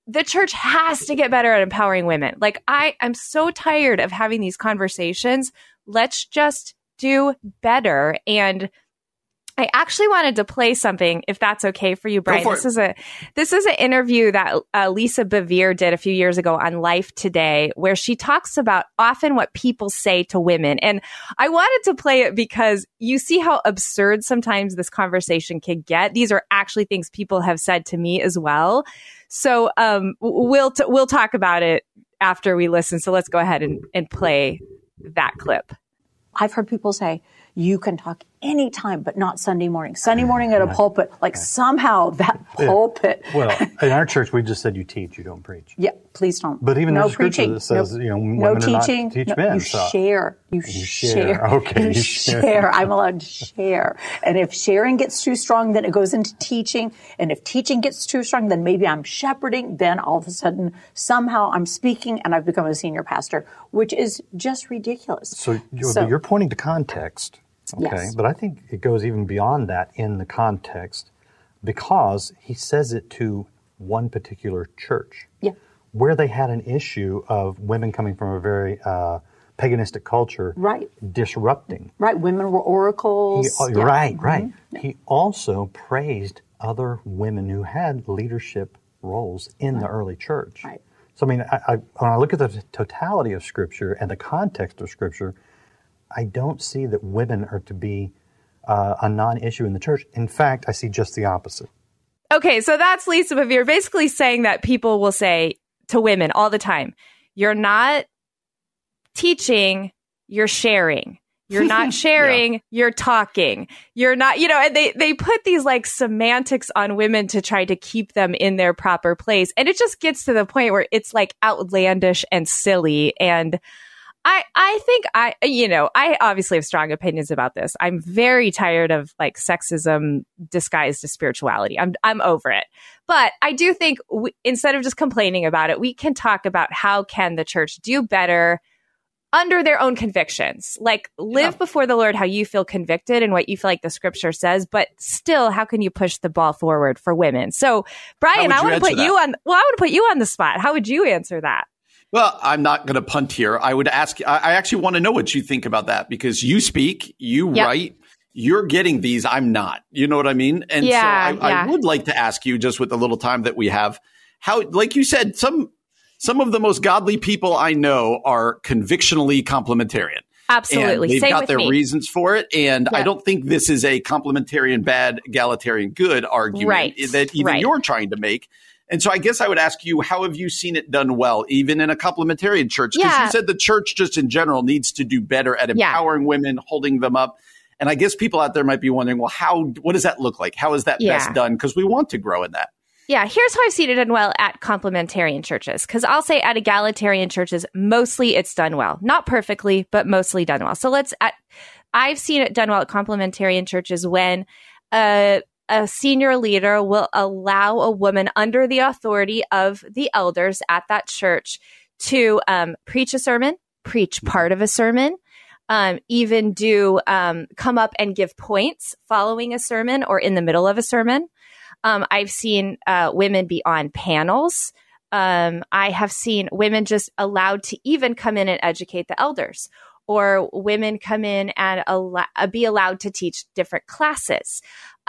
the church has to get better at empowering women. Like I, I'm so tired of having these conversations. Let's just do better. And I actually wanted to play something, if that's okay for you, Brian. For this it. is a this is an interview that uh, Lisa Bevere did a few years ago on Life Today, where she talks about often what people say to women. And I wanted to play it because you see how absurd sometimes this conversation can get. These are actually things people have said to me as well. So um, we'll t- we'll talk about it after we listen. So let's go ahead and, and play that clip. I've heard people say you can talk anytime, but not Sunday morning. Sunday morning at a pulpit, like somehow that <laughs> pulpit. Yeah. Well, <laughs> in our church, we just said you teach, you don't preach. Yeah, please don't. But even no there's preaching. that says, no, you know, no teaching. teach no, men. You so. share. You, you share. share. <laughs> Okay. You, you share. share. I'm allowed to share. And if sharing gets too strong, then it goes into teaching. And if teaching gets too strong, then maybe I'm shepherding. Then all of a sudden, somehow I'm speaking and I've become a senior pastor, which is just ridiculous. So, so you're pointing to context Okay, yes. but I think it goes even beyond that in the context because he says it to one particular church. Yeah. Where they had an issue of women coming from a very uh, paganistic culture. Right. Disrupting. Right. Women were oracles. He, yeah. Right, right. Mm-hmm. He also praised other women who had leadership roles in right. the early church. Right. So, I mean, I, I, when I look at the totality of Scripture and the context of Scripture, I don't see that women are to be uh, a non issue in the church. In fact, I see just the opposite. Okay, so that's Lisa Bevere basically saying that people will say to women all the time, you're not teaching, you're sharing. You're not <laughs> sharing, yeah. you're talking. You're not, you know, and they, they put these like semantics on women to try to keep them in their proper place. And it just gets to the point where it's like outlandish and silly. And I, I think I, you know, I obviously have strong opinions about this. I'm very tired of like sexism disguised as spirituality. I'm, I'm over it. But I do think we, instead of just complaining about it, we can talk about how can the church do better under their own convictions. Like live yeah. before the Lord how you feel convicted and what you feel like the scripture says, but still how can you push the ball forward for women? So Brian, I want to put that? you on well, I want to put you on the spot. How would you answer that? Well, I'm not going to punt here. I would ask, I actually want to know what you think about that because you speak, you yep. write, you're getting these. I'm not. You know what I mean? And yeah, so I, yeah. I would like to ask you, just with the little time that we have, how, like you said, some, some of the most godly people I know are convictionally complementarian. Absolutely. And they've Same got their me. reasons for it. And I don't think this is a complementarian bad, egalitarian good argument right. that even right. you're trying to make. And so I guess I would ask you, how have you seen it done well, even in a complementarian church? Because yeah. you said the church just in general needs to do better at empowering yeah. women, holding them up. And I guess people out there might be wondering, well, how, what does that look like? How is that yeah. best done? Because we want to grow in that. Yeah, here's how I've seen it done well at complementarian churches. Because I'll say at egalitarian churches, mostly it's done well. Not perfectly, but mostly done well. So let's, at, I've seen it done well at complementarian churches when, uh, a senior leader will allow a woman under the authority of the elders at that church to um, preach a sermon, preach part of a sermon, um, even do um, come up and give points following a sermon or in the middle of a sermon. Um, I've seen uh, women be on panels. Um, I have seen women just allowed to even come in and educate the elders or women come in and al- be allowed to teach different classes.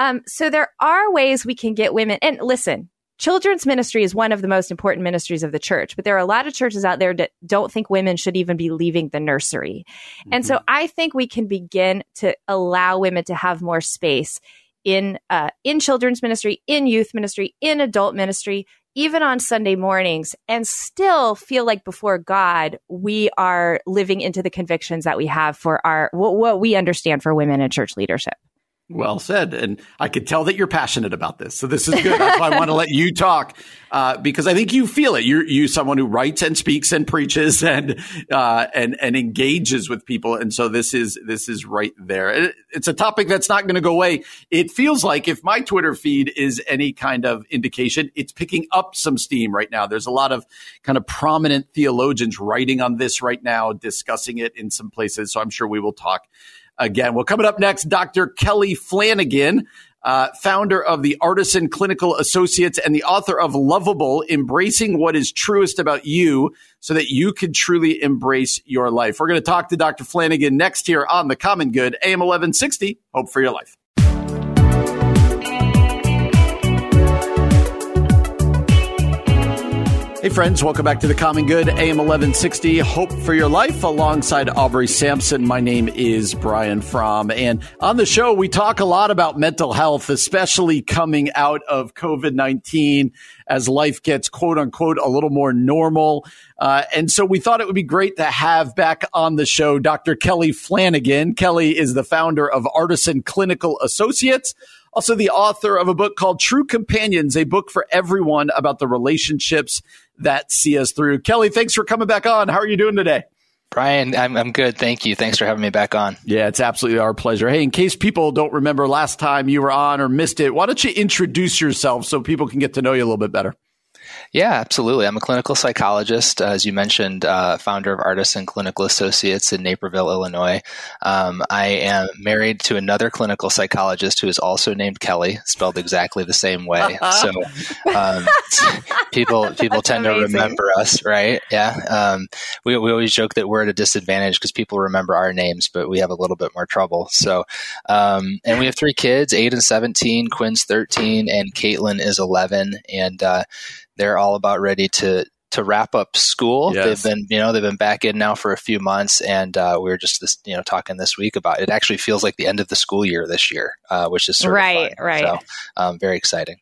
Um, so there are ways we can get women. And listen, children's ministry is one of the most important ministries of the church, but there are a lot of churches out there that don't think women should even be leaving the nursery. Mm-hmm. And so I think we can begin to allow women to have more space in uh, in children's ministry, in youth ministry, in adult ministry, even on Sunday mornings, and still feel like before God we are living into the convictions that we have for our what, what we understand for women in church leadership. Well said. And I could tell that you're passionate about this. So this is good. That's why I want to let you talk, uh, because I think you feel it. You're, you someone who writes and speaks and preaches <laughs> and, uh, and, and engages with people. And so this is, this is right there. It, it's a topic that's not going to go away. It feels like if my Twitter feed is any kind of indication, it's picking up some steam right now. There's a lot of kind of prominent theologians writing on this right now, discussing it in some places. So I'm sure we will talk again. Well, coming up next, Dr. Kelly Flanagan, uh, founder of the Artisan Clinical Associates and the author of Loveable, Embracing What is Truest About You so that you can truly embrace your life. We're going to talk to Dr. Flanagan next here on The Common Good, AM 1160. Hope for your life. Hey, friends, welcome back to the Common Good, AM 1160, Hope for Your Life, alongside Aubrey Sampson. My name is Brian Fromm. And on the show, we talk a lot about mental health, especially coming out of COVID 19 as life gets quote unquote a little more normal. Uh, and so we thought it would be great to have back on the show Dr. Kelly Flanagan. Kelly is the founder of Artisan Clinical Associates also the author of a book called True Companions, a book for everyone about the relationships that see us through. Kelly, thanks for coming back on. How are you doing today? Brian, I'm, I'm good. Thank you. Thanks for having me back on. Yeah, it's absolutely our pleasure. Hey, in case people don't remember last time you were on or missed it, why don't you introduce yourself so people can get to know you a little bit better? Yeah, absolutely. I'm a clinical psychologist, as you mentioned, uh, founder of Artisan Clinical Associates in Naperville, Illinois. Um, I am married to another clinical psychologist who is also named Kelly, spelled exactly the same way. <laughs> so um, <laughs> people people tend amazing. to remember us, right? Yeah. Um, we we always joke that we're at a disadvantage because people remember our names, but we have a little bit more trouble. So, um, and we have three kids: eight and seventeen. Quinn's thirteen, and Caitlin is eleven, and uh, they're all about ready to to wrap up school. Yes. They've been, you know, they've been back in now for a few months, and uh, we were just, this, you know, talking this week about it. Actually, feels like the end of the school year this year, uh, which is right, right. So, um, very exciting.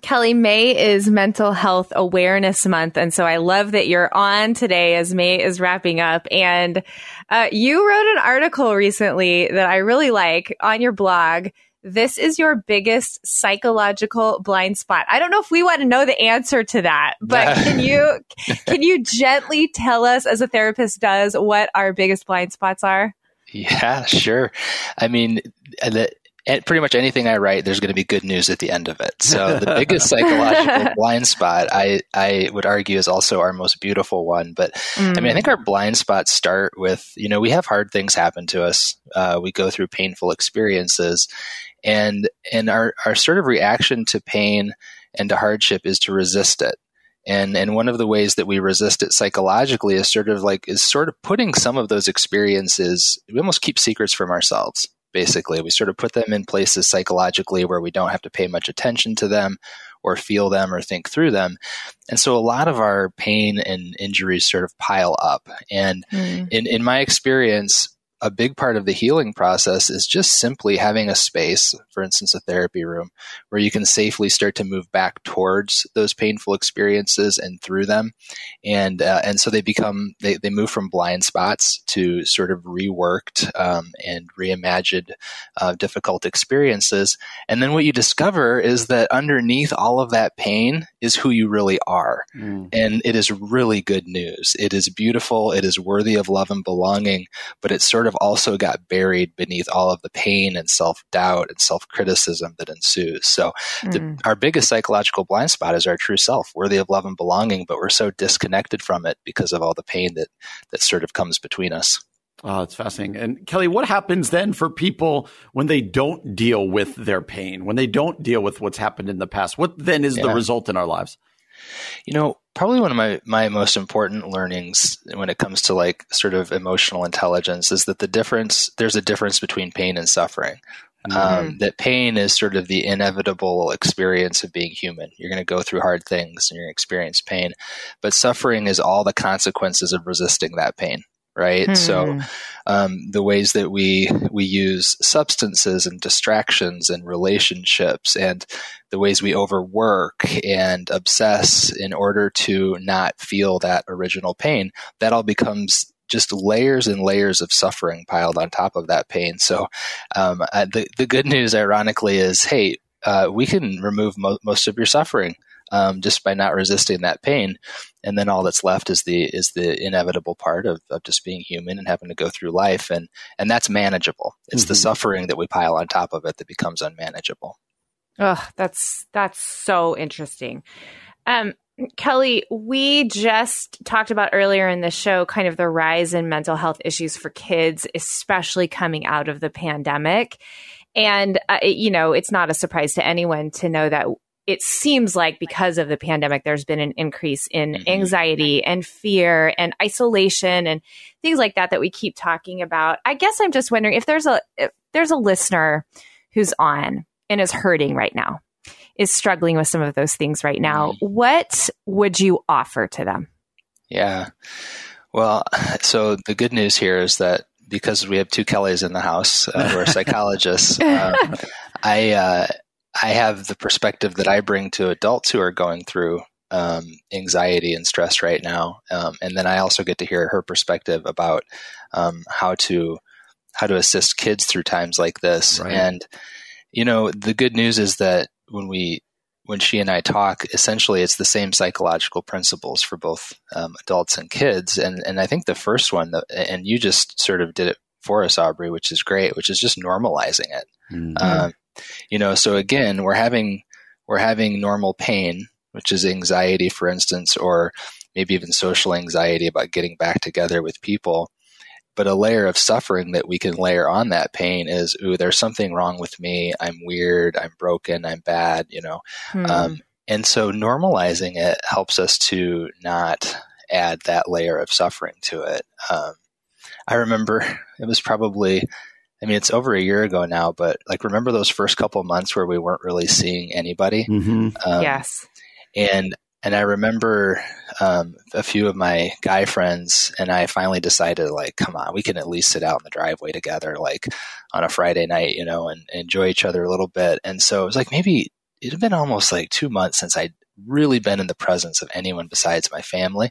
Kelly, May is Mental Health Awareness Month. And so I love that you're on today as May is wrapping up. And uh, you wrote an article recently that I really like on your blog this is your biggest psychological blind spot. I don't know if we want to know the answer to that, but can you <laughs> can you gently tell us as a therapist does what our biggest blind spots are? Yeah, sure. I mean, the, pretty much anything I write, there's going to be good news at the end of it. So the biggest <laughs> psychological blind spot, I, I would argue, is also our most beautiful one. But mm. I mean, I think our blind spots start with, you know, we have hard things happen to us. Uh, we go through painful experiences and and our our sort of reaction to pain and to hardship is to resist it. And and one of the ways that we resist it psychologically is sort of like is sort of putting some of those experiences we almost keep secrets from ourselves basically. We sort of put them in places psychologically where we don't have to pay much attention to them or feel them or think through them. And so a lot of our pain and injuries sort of pile up. And mm. in in my experience a big part of the healing process is just simply having a space, for instance, a therapy room, where you can safely start to move back towards those painful experiences and through them. And, uh, and so they become, they, they move from blind spots to sort of reworked um, and reimagined uh, difficult experiences. And then what you discover is that underneath all of that pain is who you really are. Mm. And it is really good news. It is beautiful. It is worthy of love and belonging, but it's sort of of also got buried beneath all of the pain and self doubt and self criticism that ensues. So, mm. the, our biggest psychological blind spot is our true self, worthy of love and belonging, but we're so disconnected from it because of all the pain that that sort of comes between us. Oh, it's fascinating. And Kelly, what happens then for people when they don't deal with their pain, when they don't deal with what's happened in the past? What then is yeah. the result in our lives? You know, probably one of my, my most important learnings when it comes to like sort of emotional intelligence is that the difference, there's a difference between pain and suffering. Um, mm-hmm. Um, that pain is sort of the inevitable experience of being human. You're going to go through hard things and you're going to experience pain, but suffering is all the consequences of resisting that pain right? Hmm. So um, the ways that we we use substances and distractions and relationships and the ways we overwork and obsess in order to not feel that original pain, that all becomes just layers and layers of suffering piled on top of that pain. So um, uh, the the good news, ironically, is hey, uh, we can remove mo- most of your suffering um, just by not resisting that pain, and then all that's left is the is the inevitable part of, of just being human and having to go through life, and and that's manageable. It's mm-hmm. the suffering that we pile on top of it that becomes unmanageable. Oh, that's that's so interesting. Um, Kelly, we just talked about earlier in the show kind of the rise in mental health issues for kids, especially coming out of the pandemic. And, uh, it, you know, it's not a surprise to anyone to know that it seems like because of the pandemic, there's been an increase in mm-hmm. anxiety and fear and isolation and things like that that we keep talking about. I guess I'm just wondering if there's a if there's a listener who's on and is hurting right now is struggling with some of those things right now, mm-hmm. what would you offer to them? Yeah. Well, <laughs> so the good news here is that because we have two Kellys in the house uh, who are <laughs> psychologists, uh, <laughs> I uh, I have the perspective that I bring to adults who are going through um, anxiety and stress right now, um, and then I also get to hear her perspective about um, how to how to assist kids through times like this. Right. And you know, the good news is that when we when she and I talk, essentially it's the same psychological principles for both um, adults and kids. And and I think the first one, and you just sort of did it for us, Aubrey, which is great, which is just normalizing it. Mm-hmm. Um, you know, so again, we're having we're having normal pain, which is anxiety, for instance, or maybe even social anxiety about getting back together with people. But a layer of suffering that we can layer on that pain is, ooh, there's something wrong with me. I'm weird. I'm broken. I'm bad. You know, hmm. um, and so normalizing it helps us to not add that layer of suffering to it. Um, I remember <laughs> it was probably, I mean, it's over a year ago now, but like, remember those first couple months where we weren't really seeing anybody? Mm-hmm. Um, yes. And and I remember um, a few of my guy friends and I finally decided, like, come on, we can at least sit out in the driveway together, like on a Friday night, you know, and, and enjoy each other a little bit. And so it was like maybe it had been almost like two months since I'd really been in the presence of anyone besides my family.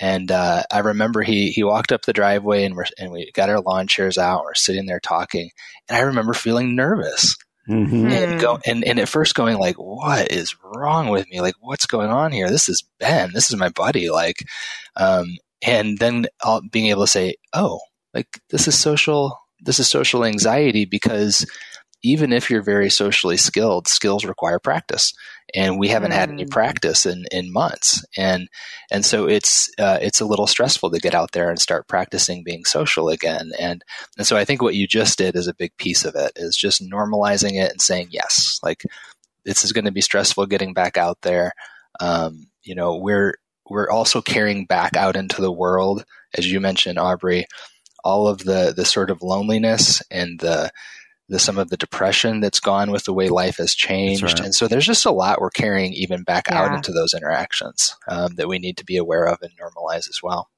And uh, I remember he he walked up the driveway and we and we got our lawn chairs out. And we're sitting there talking, and I remember feeling nervous Mm-hmm. And go and, and at first going like, what is wrong with me? Like, what's going on here? This is Ben. This is my buddy. Like, um, and then I'll, being able to say, oh, like this is social. This is social anxiety because even if you're very socially skilled, skills require practice, and we haven't mm. had any mm. practice in, in months, and and so it's uh, it's a little stressful to get out there and start practicing being social again, and and so I think what you just did is a big piece of it is just normalizing it and saying yes, like this is going to be stressful getting back out there. Um, you know, we're we're also carrying back out into the world, as you mentioned, Aubrey, all of the the sort of loneliness and the the, some of the depression that's gone with the way life has changed. Right. And so there's just a lot we're carrying even back yeah. out into those interactions um, that we need to be aware of and normalize as well.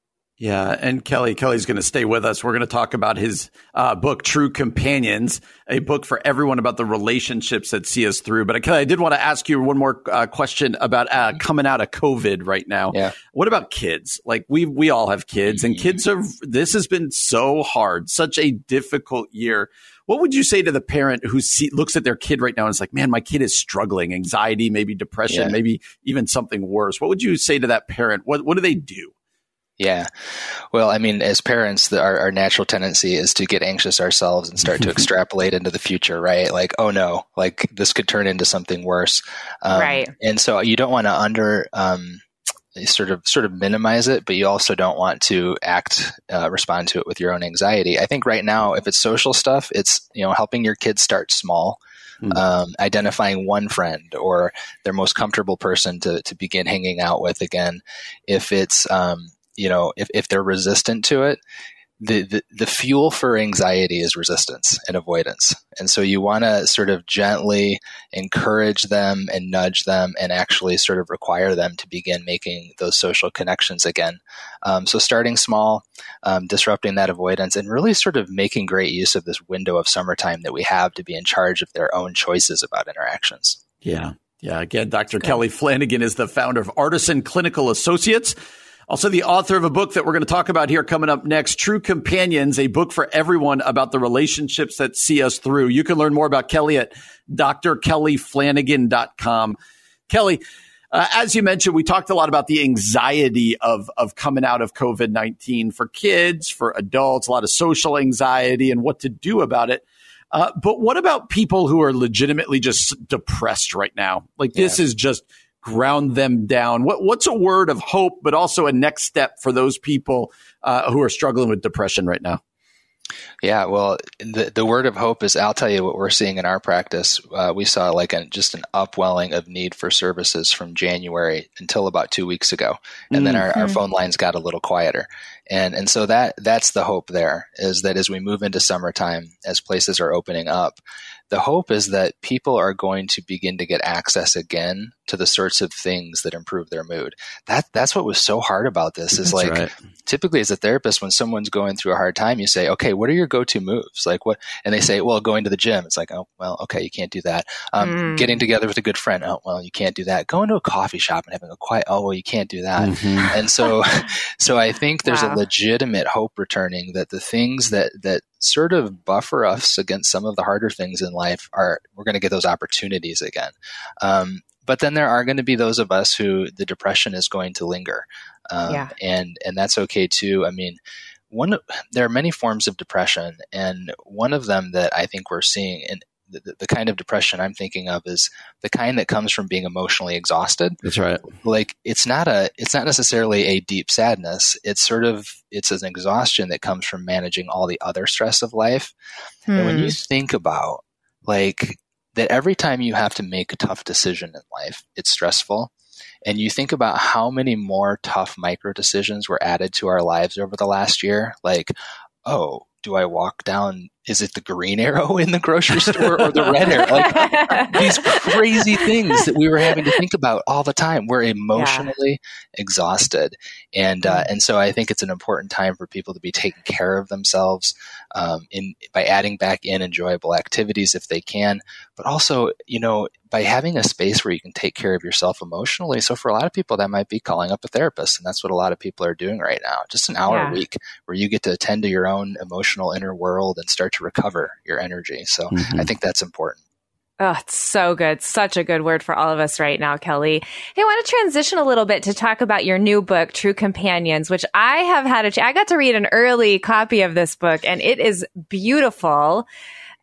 Yeah, and Kelly, Kelly's going to stay with us. We're going to talk about his uh, book, True Companions, a book for everyone about the relationships that see us through. But Kelly, I did want to ask you one more uh, question about uh, coming out of COVID right now. Yeah. What about kids? Like we we all have kids, and kids are. This has been so hard, such a difficult year. What would you say to the parent who see, looks at their kid right now and is like, man, my kid is struggling, anxiety, maybe depression, yeah. maybe even something worse? What would you say to that parent? What, what do they do? Yeah. Well, I mean, as parents, the, our, our natural tendency is to get anxious ourselves and start to <laughs> extrapolate into the future, right? Like, oh no, like this could turn into something worse. Um, right. And so you don't want to under, um, sort of sort of minimize it, but you also don't want to act uh, respond to it with your own anxiety. I think right now, if it's social stuff, it's you know helping your kids start small, mm-hmm. um, identifying one friend or their most comfortable person to to begin hanging out with again. If it's um, you know if if they're resistant to it, the, the, fuel for anxiety is resistance and avoidance. And so you want to sort of gently encourage them and nudge them and actually sort of require them to begin making those social connections again. Um, so starting small, um, disrupting that avoidance, and really sort of making great use of this window of summertime that we have to be in charge of their own choices about interactions. Yeah. Yeah. Again, Dr. Kelly Flanagan is the founder of Artisan Clinical Associates Also, the author of a book that we're going to talk about here coming up next, True Companions, a book for everyone about the relationships that see us through. You can learn more about Kelly at drkellyflanagan.com. Kelly, uh, as you mentioned, we talked a lot about the anxiety of, of coming out of COVID 19 for kids, for adults, a lot of social anxiety and what to do about it. Uh, but what about people who are legitimately just depressed right now? Like this is just ground them down. What, what's a word of hope, but also a next step for those people uh, who are struggling with depression right now? Yeah, well, the the word of hope is I'll tell you what we're seeing in our practice. Uh, we saw like a, just an upwelling of need for services from January until about two weeks ago, and mm-hmm. then our, our mm-hmm. phone lines got a little quieter, and and so that that's the hope. There is that as we move into summertime, as places are opening up, the hope is that people are going to begin to get access again to the sorts of things that improve their mood. That that's what was so hard about this is that's like right. typically as a therapist when someone's going through a hard time you say, "Okay, what are your go-to moves?" Like what and they say, "Well, going to the gym." It's like, "Oh, well, okay, you can't do that." Um, mm. getting together with a good friend. Oh, well, you can't do that. Going to a coffee shop and having a quiet. Oh, well, you can't do that. Mm-hmm. And so <laughs> so I think there's wow. a legitimate hope returning that the things that that sort of buffer us against some of the harder things in life are we're going to get those opportunities again. Um, but then there are going to be those of us who the depression is going to linger. Um, yeah. and and that's okay too. I mean one there are many forms of depression and one of them that i think we're seeing and the, the, kind of depression I'm thinking of is the kind that comes from being emotionally exhausted. That's right. Like it's not a it's not necessarily a deep sadness. It's sort of it's an exhaustion that comes from managing all the other stress of life. Hmm. And when you hmm. think about like that every time you have to make a tough decision in life, it's stressful. And you think about how many more tough micro decisions were added to our lives over the last year, like, oh, do I walk down? Is it the green arrow <laughs> in the grocery store or the red arrow? Like <laughs> these crazy things that we were having to think about all the time. We're emotionally yeah. exhausted, and uh, and so I think it's an important time for people to be taking care of themselves um, in by adding back in enjoyable activities if they can, but also you know by having a space where you can take care of yourself emotionally. So for a lot of people, that might be calling up a therapist, and that's what a lot of people are doing right now. Just an hour yeah. a week where you get to attend to your own emotional inner world and start to recover your energy. So mm-hmm. I think that's important. Oh, it's so good. Such a good word for all of us right now, Kelly. Hey, I want to transition a little bit to talk about your new book, True Companions, which I have had a, ch- I got to read an early copy of this book and it is beautiful.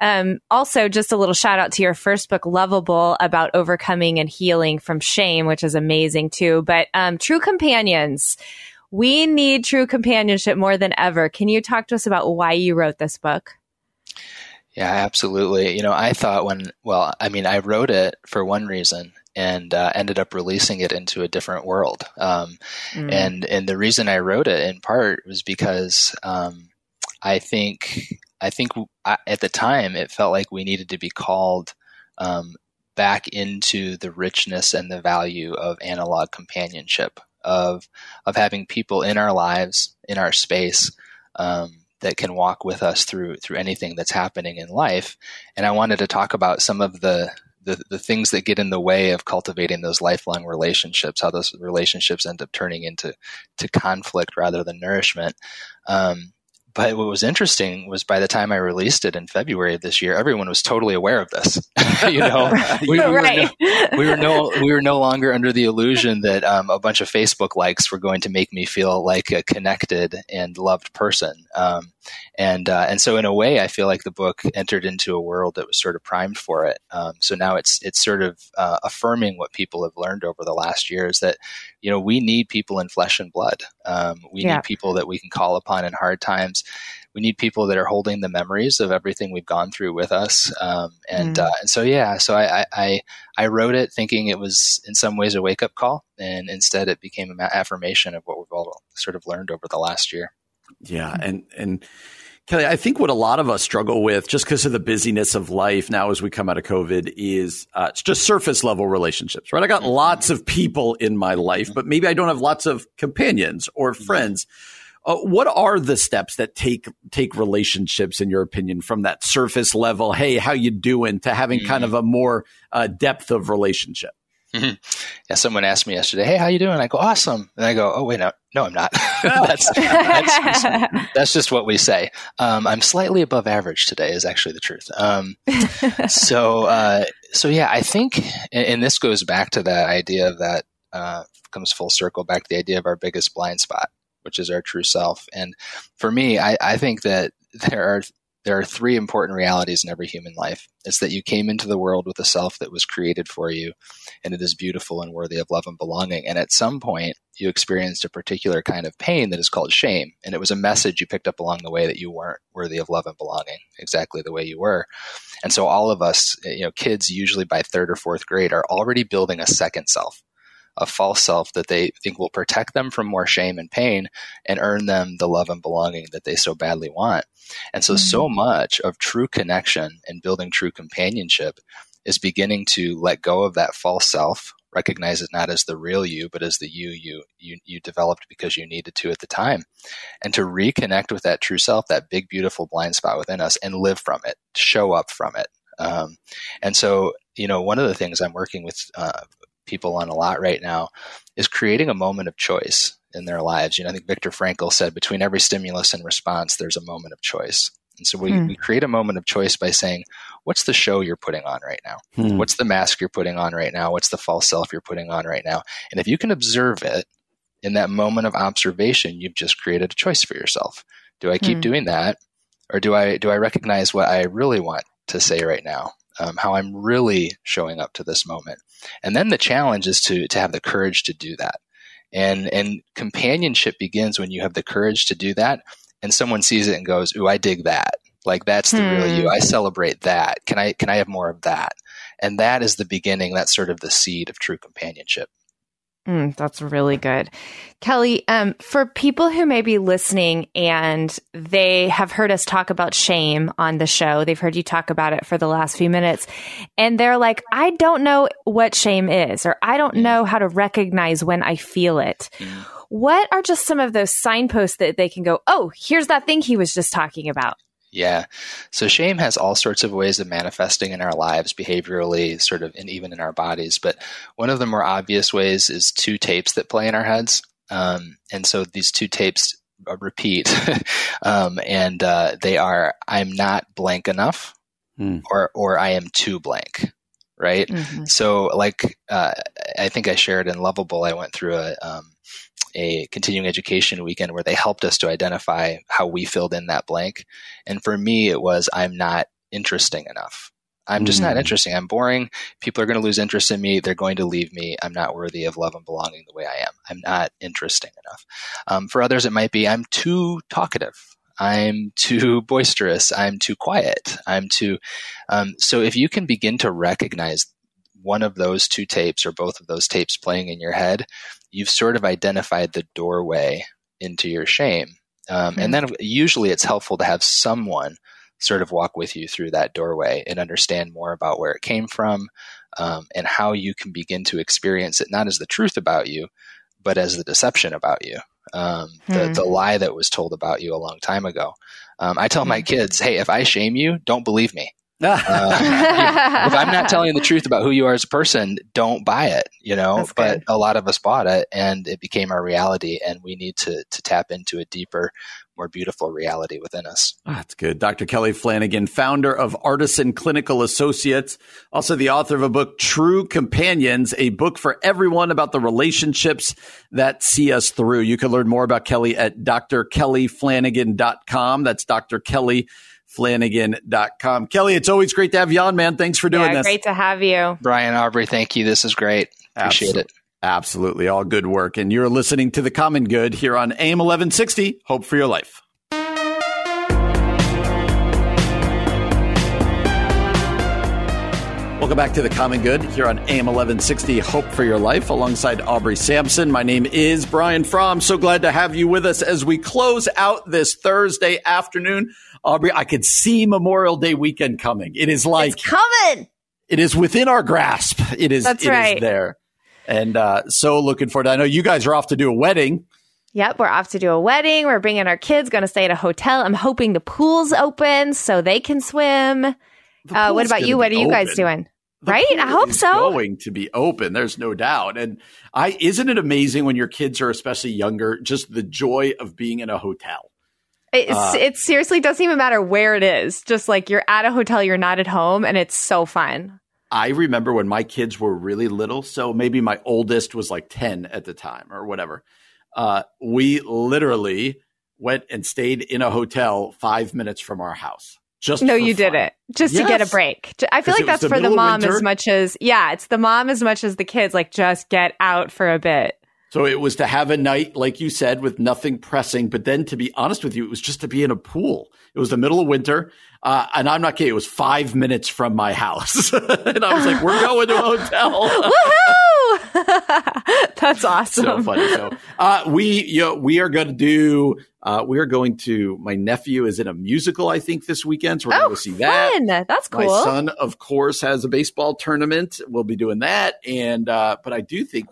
Um, also, just a little shout out to your first book, Loveable, about overcoming and healing from shame, which is amazing too. But um, True Companions, we need true companionship more than ever. Can you talk to us about why you wrote this book? Yeah, absolutely. You know, I thought when, well, I mean, I wrote it for one reason and uh, ended up releasing it into a different world. Um, mm. And and the reason I wrote it in part was because um, I think I think at the time it felt like we needed to be called um, back into the richness and the value of analog companionship of of having people in our lives in our space um, that can walk with us through through anything that's happening in life. And I wanted to talk about some of the the, the things that get in the way of cultivating those lifelong relationships, how those relationships end up turning into to conflict rather than nourishment. Um, but what was interesting was by the time I released it in February of this year, everyone was totally aware of this. <laughs> you know, <laughs> we, we, right. were no, we, were no, we were no longer under the illusion that um, a bunch of Facebook likes were going to make me feel like a connected and loved person. Um, and uh, and so in a way, I feel like the book entered into a world that was sort of primed for it. Um, so now it's it's sort of uh, affirming what people have learned over the last years that you know we need people in flesh and blood. Um, we yeah. need people that we can call upon in hard times. We need people that are holding the memories of everything we've gone through with us. Um, and, mm. uh, and so yeah, so I, I I wrote it thinking it was in some ways a wake up call, and instead it became an affirmation of what we've all sort of learned over the last year. Yeah, and and Kelly, I think what a lot of us struggle with, just because of the busyness of life now as we come out of COVID, is uh, it's just surface level relationships, right? I got lots of people in my life, but maybe I don't have lots of companions or friends. Uh, what are the steps that take take relationships, in your opinion, from that surface level, hey, how you doing, to having kind of a more uh, depth of relationship? Mm-hmm. Yeah, someone asked me yesterday, "Hey, how you doing?" I go, "Awesome," and I go, "Oh wait, no, no, I'm not. <laughs> that's, that's, just, <laughs> that's, just, what we say. Um, I'm slightly above average today, is actually the truth. Um, <laughs> so, uh, so yeah, I think, and, and, this goes back to that idea of that uh, comes full circle back to the idea of our biggest blind spot, which is our true self. And for me, I, I think that there are there are three important realities in every human life. It's that you came into the world with a self that was created for you, and it is beautiful and worthy of love and belonging. And at some point, you experienced a particular kind of pain that is called shame. And it was a message you picked up along the way that you weren't worthy of love and belonging exactly the way you were. And so all of us, you know, kids usually by third or fourth grade are already building a second self a false self that they think will protect them from more shame and pain and earn them the love and belonging that they so badly want. And so, mm-hmm. so much of true connection and building true companionship is beginning to let go of that false self, recognize it not as the real you, but as the you you you, you developed because you needed to at the time, and to reconnect with that true self, that big, beautiful blind spot within us, and live from it, show up from it. Um, and so, you know, one of the things I'm working with uh, people on a lot right now is creating a moment of choice in their lives. You know, I think Viktor Frankl said between every stimulus and response, there's a moment of choice. And so we, mm. we create a moment of choice by saying, what's the show you're putting on right now? Mm. What's the mask you're putting on right now? What's the false self you're putting on right now? And if you can observe it in that moment of observation, you've just created a choice for yourself. Do I keep mm. doing that? Or do I, do I recognize what I really want to say right now? Um, how I'm really showing up to this moment. And then the challenge is to, to have the courage to do that. And, and companionship begins when you have the courage to do that and someone sees it and goes, Ooh, I dig that. Like that's the hmm. real you. Hmm. I celebrate that. Can I, can I have more of that? And that is the beginning. That's sort of the seed of true companionship. Mm, that's really good. Kelly, um, for people who may be listening and they have heard us talk about shame on the show, they've heard you talk about it for the last few minutes, and they're like, I don't know what shame is, or I don't mm. know how to recognize when I feel it. Mm. What are just some of those signposts that they can go, oh, here's that thing he was just talking about? Yeah. So shame has all sorts of ways of manifesting in our lives behaviorally, sort of, and even in our bodies. But one of the more obvious ways is two tapes that play in our heads. Um, and so these two tapes uh, repeat, <laughs> um, and uh, they are I'm not blank enough, mm. or or I am too blank. Right. Mm-hmm. So, like, uh, I think I shared in Loveable, I went through a um, a continuing education weekend where they helped us to identify how we filled in that blank. And for me, it was I'm not interesting enough. I'm just mm. not interesting. I'm boring. People are going to lose interest in me. They're going to leave me. I'm not worthy of love and belonging the way I am. I'm not interesting enough. Um, for others, it might be I'm too talkative. I'm too boisterous. I'm too quiet. I'm too. Um, so if you can begin to recognize one of those two tapes or both of those tapes playing in your head, you've sort of identified the doorway into your shame. Um, mm-hmm. And then usually it's helpful to have someone sort of walk with you through that doorway and understand more about where it came from um, and how you can begin to experience it not as the truth about you, but as the deception about you, um, mm-hmm. the, the lie that was told about you a long time ago. Um, I tell my mm-hmm. kids, hey, if I shame you, don't believe me uh, <laughs> if I'm not telling the truth about who you are as a person, don't buy it, you know. but a lot of us bought it and it became our reality and we need to to tap into a deeper, more beautiful reality within us. Oh, that's good. Dr. Kelly Flanagan, founder of Artisan Clinical Associates, also the author of a book, True Companions, a book for everyone about the relationships that see us through. You can learn more about Kelly at drkellyflanagan.com. That's Dr. Kelly flanagan.com. Kelly, it's always great to have you on, man. Thanks for doing yeah, this. Great to have you. Brian Aubrey, thank you. This is great. Appreciate Absolutely. it. Absolutely. All good work. And you're listening to The Common Good here on AM 1160. Hope for your life. Welcome back to The Common Good here on AM 1160 Hope for Your Life alongside Aubrey Sampson. My name is Brian Fromm. So glad to have you with us as we close out this Thursday afternoon. Aubrey, I could see Memorial Day weekend coming. It is like it's coming. It is within our grasp. It is. That's it right. Is there, and uh, so looking forward. To, I know you guys are off to do a wedding. Yep, we're off to do a wedding. We're bringing our kids. Going to stay at a hotel. I'm hoping the pool's open so they can swim. Uh, what about you? What are you guys doing? The right? I hope so. Going to be open. There's no doubt. And I isn't it amazing when your kids are especially younger, just the joy of being in a hotel. It's, Uh, it seriously doesn't even matter where it is. Just like you're at a hotel, you're not at home, and it's so fun. I remember when my kids were really little, so maybe my oldest was like 10 at the time or whatever. Uh, we literally went and stayed in a hotel five minutes from our house. Just No, you did fun. it just to get a break. I feel like that's the for the mom as much as yeah, it's the mom as much as the kids. Like just get out for a bit. So it was to have a night, like you said, with nothing pressing. But then, to be honest with you, it was just to be in a pool. It was the middle of winter, uh, and I'm not kidding. It was five minutes from my house, <laughs> and I was like, "We're going to a hotel." <laughs> Woohoo! <laughs> That's awesome. so funny. So uh, we, you know, we are going to do. Uh, we are going to. My nephew is in a musical, I think, this weekend. So we're oh, going to go see that. fun. That's cool. My son, of course, has a baseball tournament. We'll be doing that, and uh, but I do think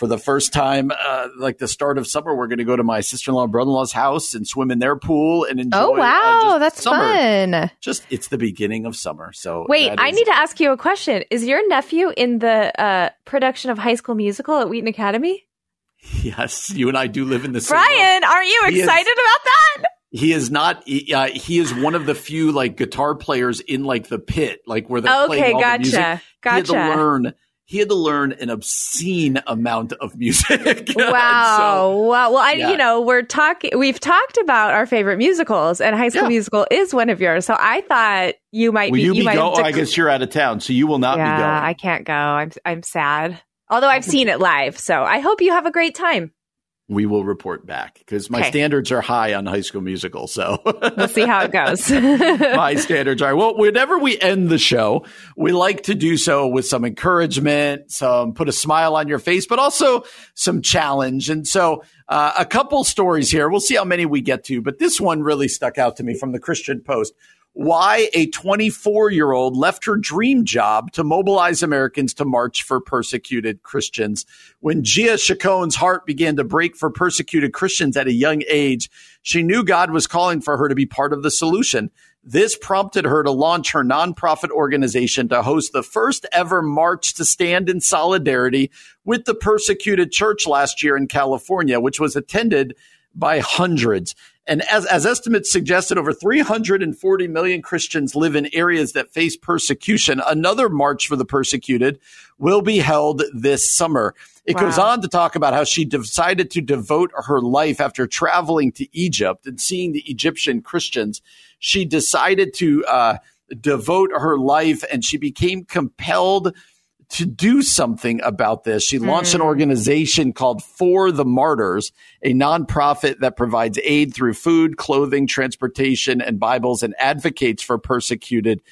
for the first time, uh, like the start of summer, we're going to go to my sister in law, brother in law's house and swim in their pool and enjoy. oh uh, wow, just that's summer. fun. Just it's the beginning of summer. So Wait, I is- need to ask you a question. Is your nephew in the uh, production of High School Musical at Wheaton Academy? <laughs> Yes, you and I do live in the same. Brian, are you He is- excited about that? He is not. He, uh, he is one of the few like guitar players in like the pit, like where they're Okay, playing all the music. gotcha. He had to Gotcha. learn. He had to learn an obscene amount of music. <laughs> Wow. So- wow. Well, I, yeah. you know, we're talking, we've talked about our favorite musicals and High School Yeah. Musical is one of yours. So I thought you might will be, you be might go? have Oh, I guess you're out of town, so you will not yeah, be going. I can't go. I'm, I'm sad. Although I've seen it live. So I hope you have a great time. We will report back because my Okay. standards are high on High School Musical. So We'll see how it goes. <laughs> my standards are well. Whenever we end the show, we like to do so with some encouragement, some put a smile on your face, but also some challenge. And so, uh, a couple stories here. We'll see how many we get to, but this one really stuck out to me from the Christian Post. Why a 24 year old left her dream job to mobilize Americans to march for persecuted Christians. When Gia Chacon's heart began to break for persecuted Christians at a young age, she knew God was calling for her to be part of the solution. This prompted her to launch her nonprofit organization to host the first ever march to stand in solidarity with the persecuted church last year in California, which was attended by hundreds. And as, as estimates suggested, over 340 million Christians live in areas that face persecution. Another March for the Persecuted will be held this summer. It goes on to talk about how she decided to devote her life after traveling to Egypt and seeing the Egyptian Christians. She decided to uh, devote her life and she became compelled to do something about this. She launched an organization called For the Martyrs, a nonprofit that provides aid through food, clothing, transportation, and Bibles and advocates for persecuted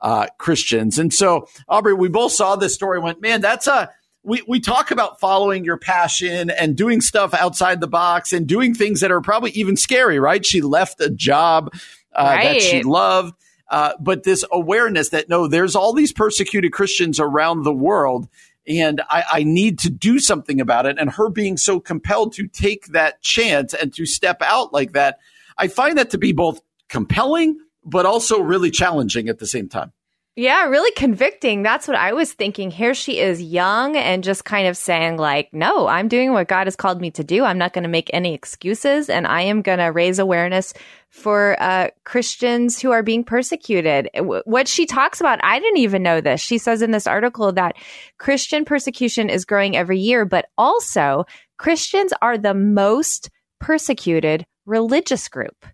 uh, Christians. And so, Aubrey, we both saw this story and went, man, that's a, we, we talk about following your passion and doing stuff outside the box and doing things that are probably even scary, right? She left a job uh, that she loved. Uh, but this awareness that no, there's all these persecuted Christians around the world, and I, I need to do something about it. And her being so compelled to take that chance and to step out like that, I find that to be both compelling, but also really challenging at the same time. Yeah, really convicting. That's what I was thinking. Here she is young and just kind of saying, like, no, I'm doing what God has called me to do. I'm not going to make any excuses and I am going to raise awareness for uh, Christians who are being persecuted. What she talks about, I didn't even know this. She says in this article that Christian persecution is growing every year, but also Christians are the most persecuted religious group.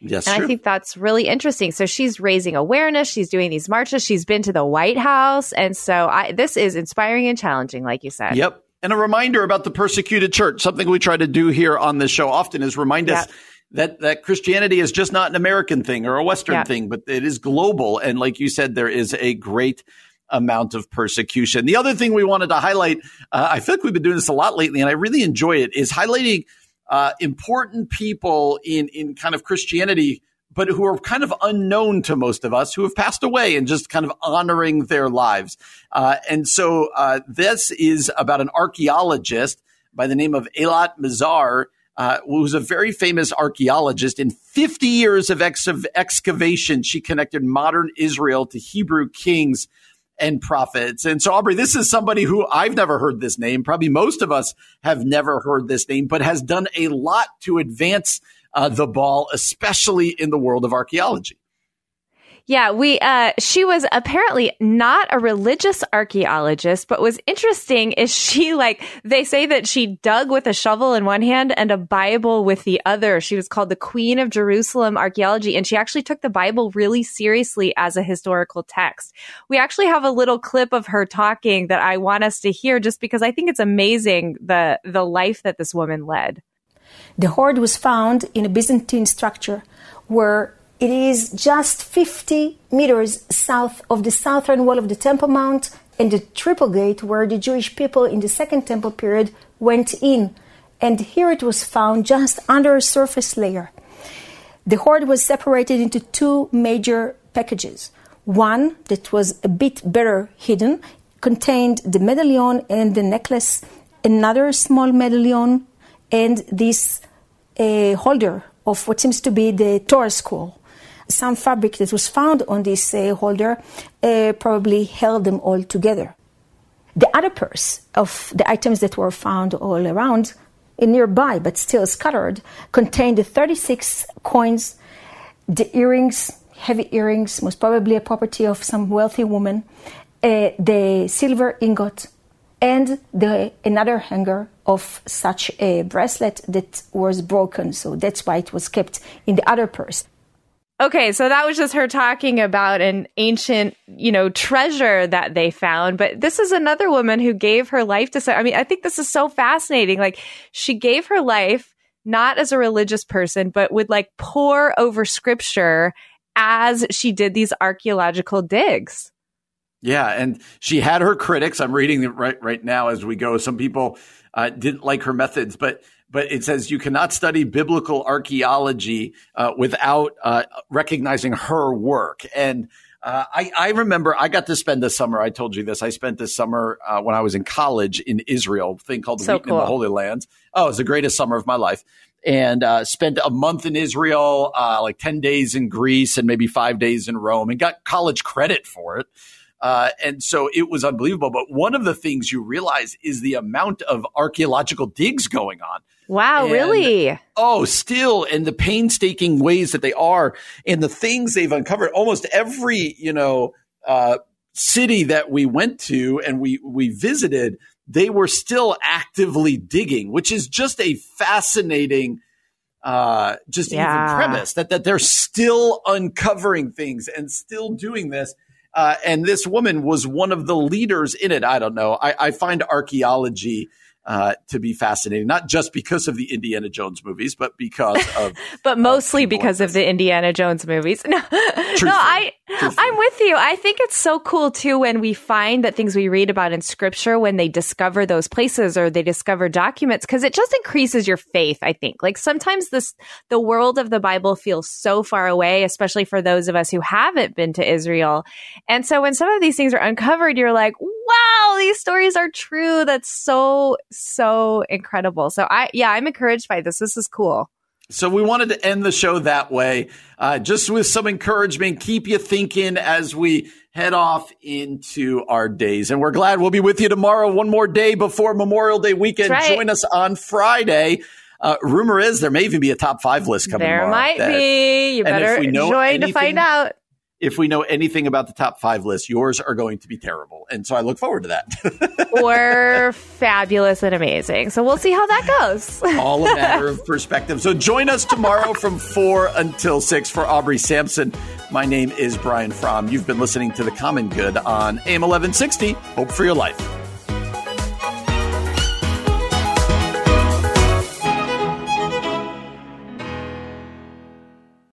Yes, And I think that's really interesting. So she's raising awareness. She's doing these marches. She's been to the White House. And so I, this is inspiring and challenging, like you said. Yep. And a reminder about the persecuted church. Something we try to do here on this show often is remind us Yep. That that Christianity is just not an American thing or a Western Yep. thing, but it is global. And like you said, there is a great amount of persecution. The other thing we wanted to highlight, uh, I feel like we've been doing this a lot lately, and I really enjoy it, is highlighting uh, important people in in kind of Christianity. But who are kind of unknown to most of us, who have passed away, and just kind of honoring their lives. Uh, and so uh, this is about an archaeologist by the name of Eilat Mazar, uh, who's a very famous archaeologist. In 50 years of ex- excavation, she connected modern Israel to Hebrew kings and prophets. And so, Aubrey, this is somebody who I've never heard this name. Probably most of us have never heard this name, but has done a lot to advance uh, the ball, especially in the world of archaeology. Yeah, we uh she was apparently not a religious archaeologist, but was interesting is she like they say that she dug with a shovel in one hand and a Bible with the other. She was called the Queen of Jerusalem archaeology and she actually took the Bible really seriously as a historical text. We actually have a little clip of her talking that I want us to hear just because I think it's amazing the the life that this woman led. The hoard was found in a Byzantine structure where it is just 50 meters south of the southern wall of the Temple Mount and the Triple Gate, where the Jewish people in the Second Temple period went in. And here it was found just under a surface layer. The hoard was separated into two major packages. One that was a bit better hidden contained the medallion and the necklace, another small medallion, and this uh, holder of what seems to be the Torah scroll some fabric that was found on this uh, holder uh, probably held them all together. The other purse of the items that were found all around, uh, nearby but still scattered, contained 36 coins, the earrings, heavy earrings, most probably a property of some wealthy woman, uh, the silver ingot, and the another hanger of such a bracelet that was broken. So that's why it was kept in the other purse. Okay, so that was just her talking about an ancient, you know, treasure that they found. But this is another woman who gave her life to. I mean, I think this is so fascinating. Like, she gave her life not as a religious person, but would like pour over scripture as she did these archaeological digs. Yeah, and she had her critics. I'm reading it right right now as we go. Some people uh, didn't like her methods, but but it says you cannot study biblical archaeology uh, without uh, recognizing her work. And uh, I, I, remember I got to spend the summer. I told you this. I spent this summer uh, when I was in college in Israel, thing called so Week cool. in the Holy Lands. Oh, it was the greatest summer of my life. And uh, spent a month in Israel, uh, like 10 days in Greece and maybe five days in Rome and got college credit for it. Uh, and so it was unbelievable. But one of the things you realize is the amount of archaeological digs going on. Wow, And- really? Oh, still, and the painstaking ways that they are, and the things they've uncovered. Almost every, you know, uh, city that we went to and we we visited, they were still actively digging, which is just a fascinating, uh, just Yeah. even premise that that they're still uncovering things and still doing this. Uh, and this woman was one of the leaders in it. I don't know. I, I find archaeology uh, to be fascinating, not just because of the Indiana Jones movies, but because <laughs> of but mostly because of the Indiana Jones movies. <laughs> No, no, I, I'm with you. I think it's so cool too when we find that things we read about in scripture, when they discover those places or they discover documents, because it just increases your faith. I think like sometimes this, the world of the Bible feels so far away, especially for those of us who haven't been to Israel. And so when some of these things are uncovered, you're like, wow, these stories are true. That's so, so incredible. So I, yeah, I'm encouraged by this. This is cool. So we wanted to end the show that way, uh, just with some encouragement, keep you thinking as we head off into our days. And we're glad we'll be with you tomorrow, one more day before Memorial Day weekend. Right. Join us on Friday. Uh, rumor is there may even be a top five list coming. There might that- be. You better join to find out. If we know anything about the top five list, yours are going to be terrible. And so I look forward to that. <laughs> or fabulous and amazing. So we'll see how that goes. <laughs> All a matter of perspective. So join us tomorrow from 4 until 6 for Aubrey Sampson. My name is Brian Fromm. You've been listening to The Common Good on AM 1160. Hope for your life.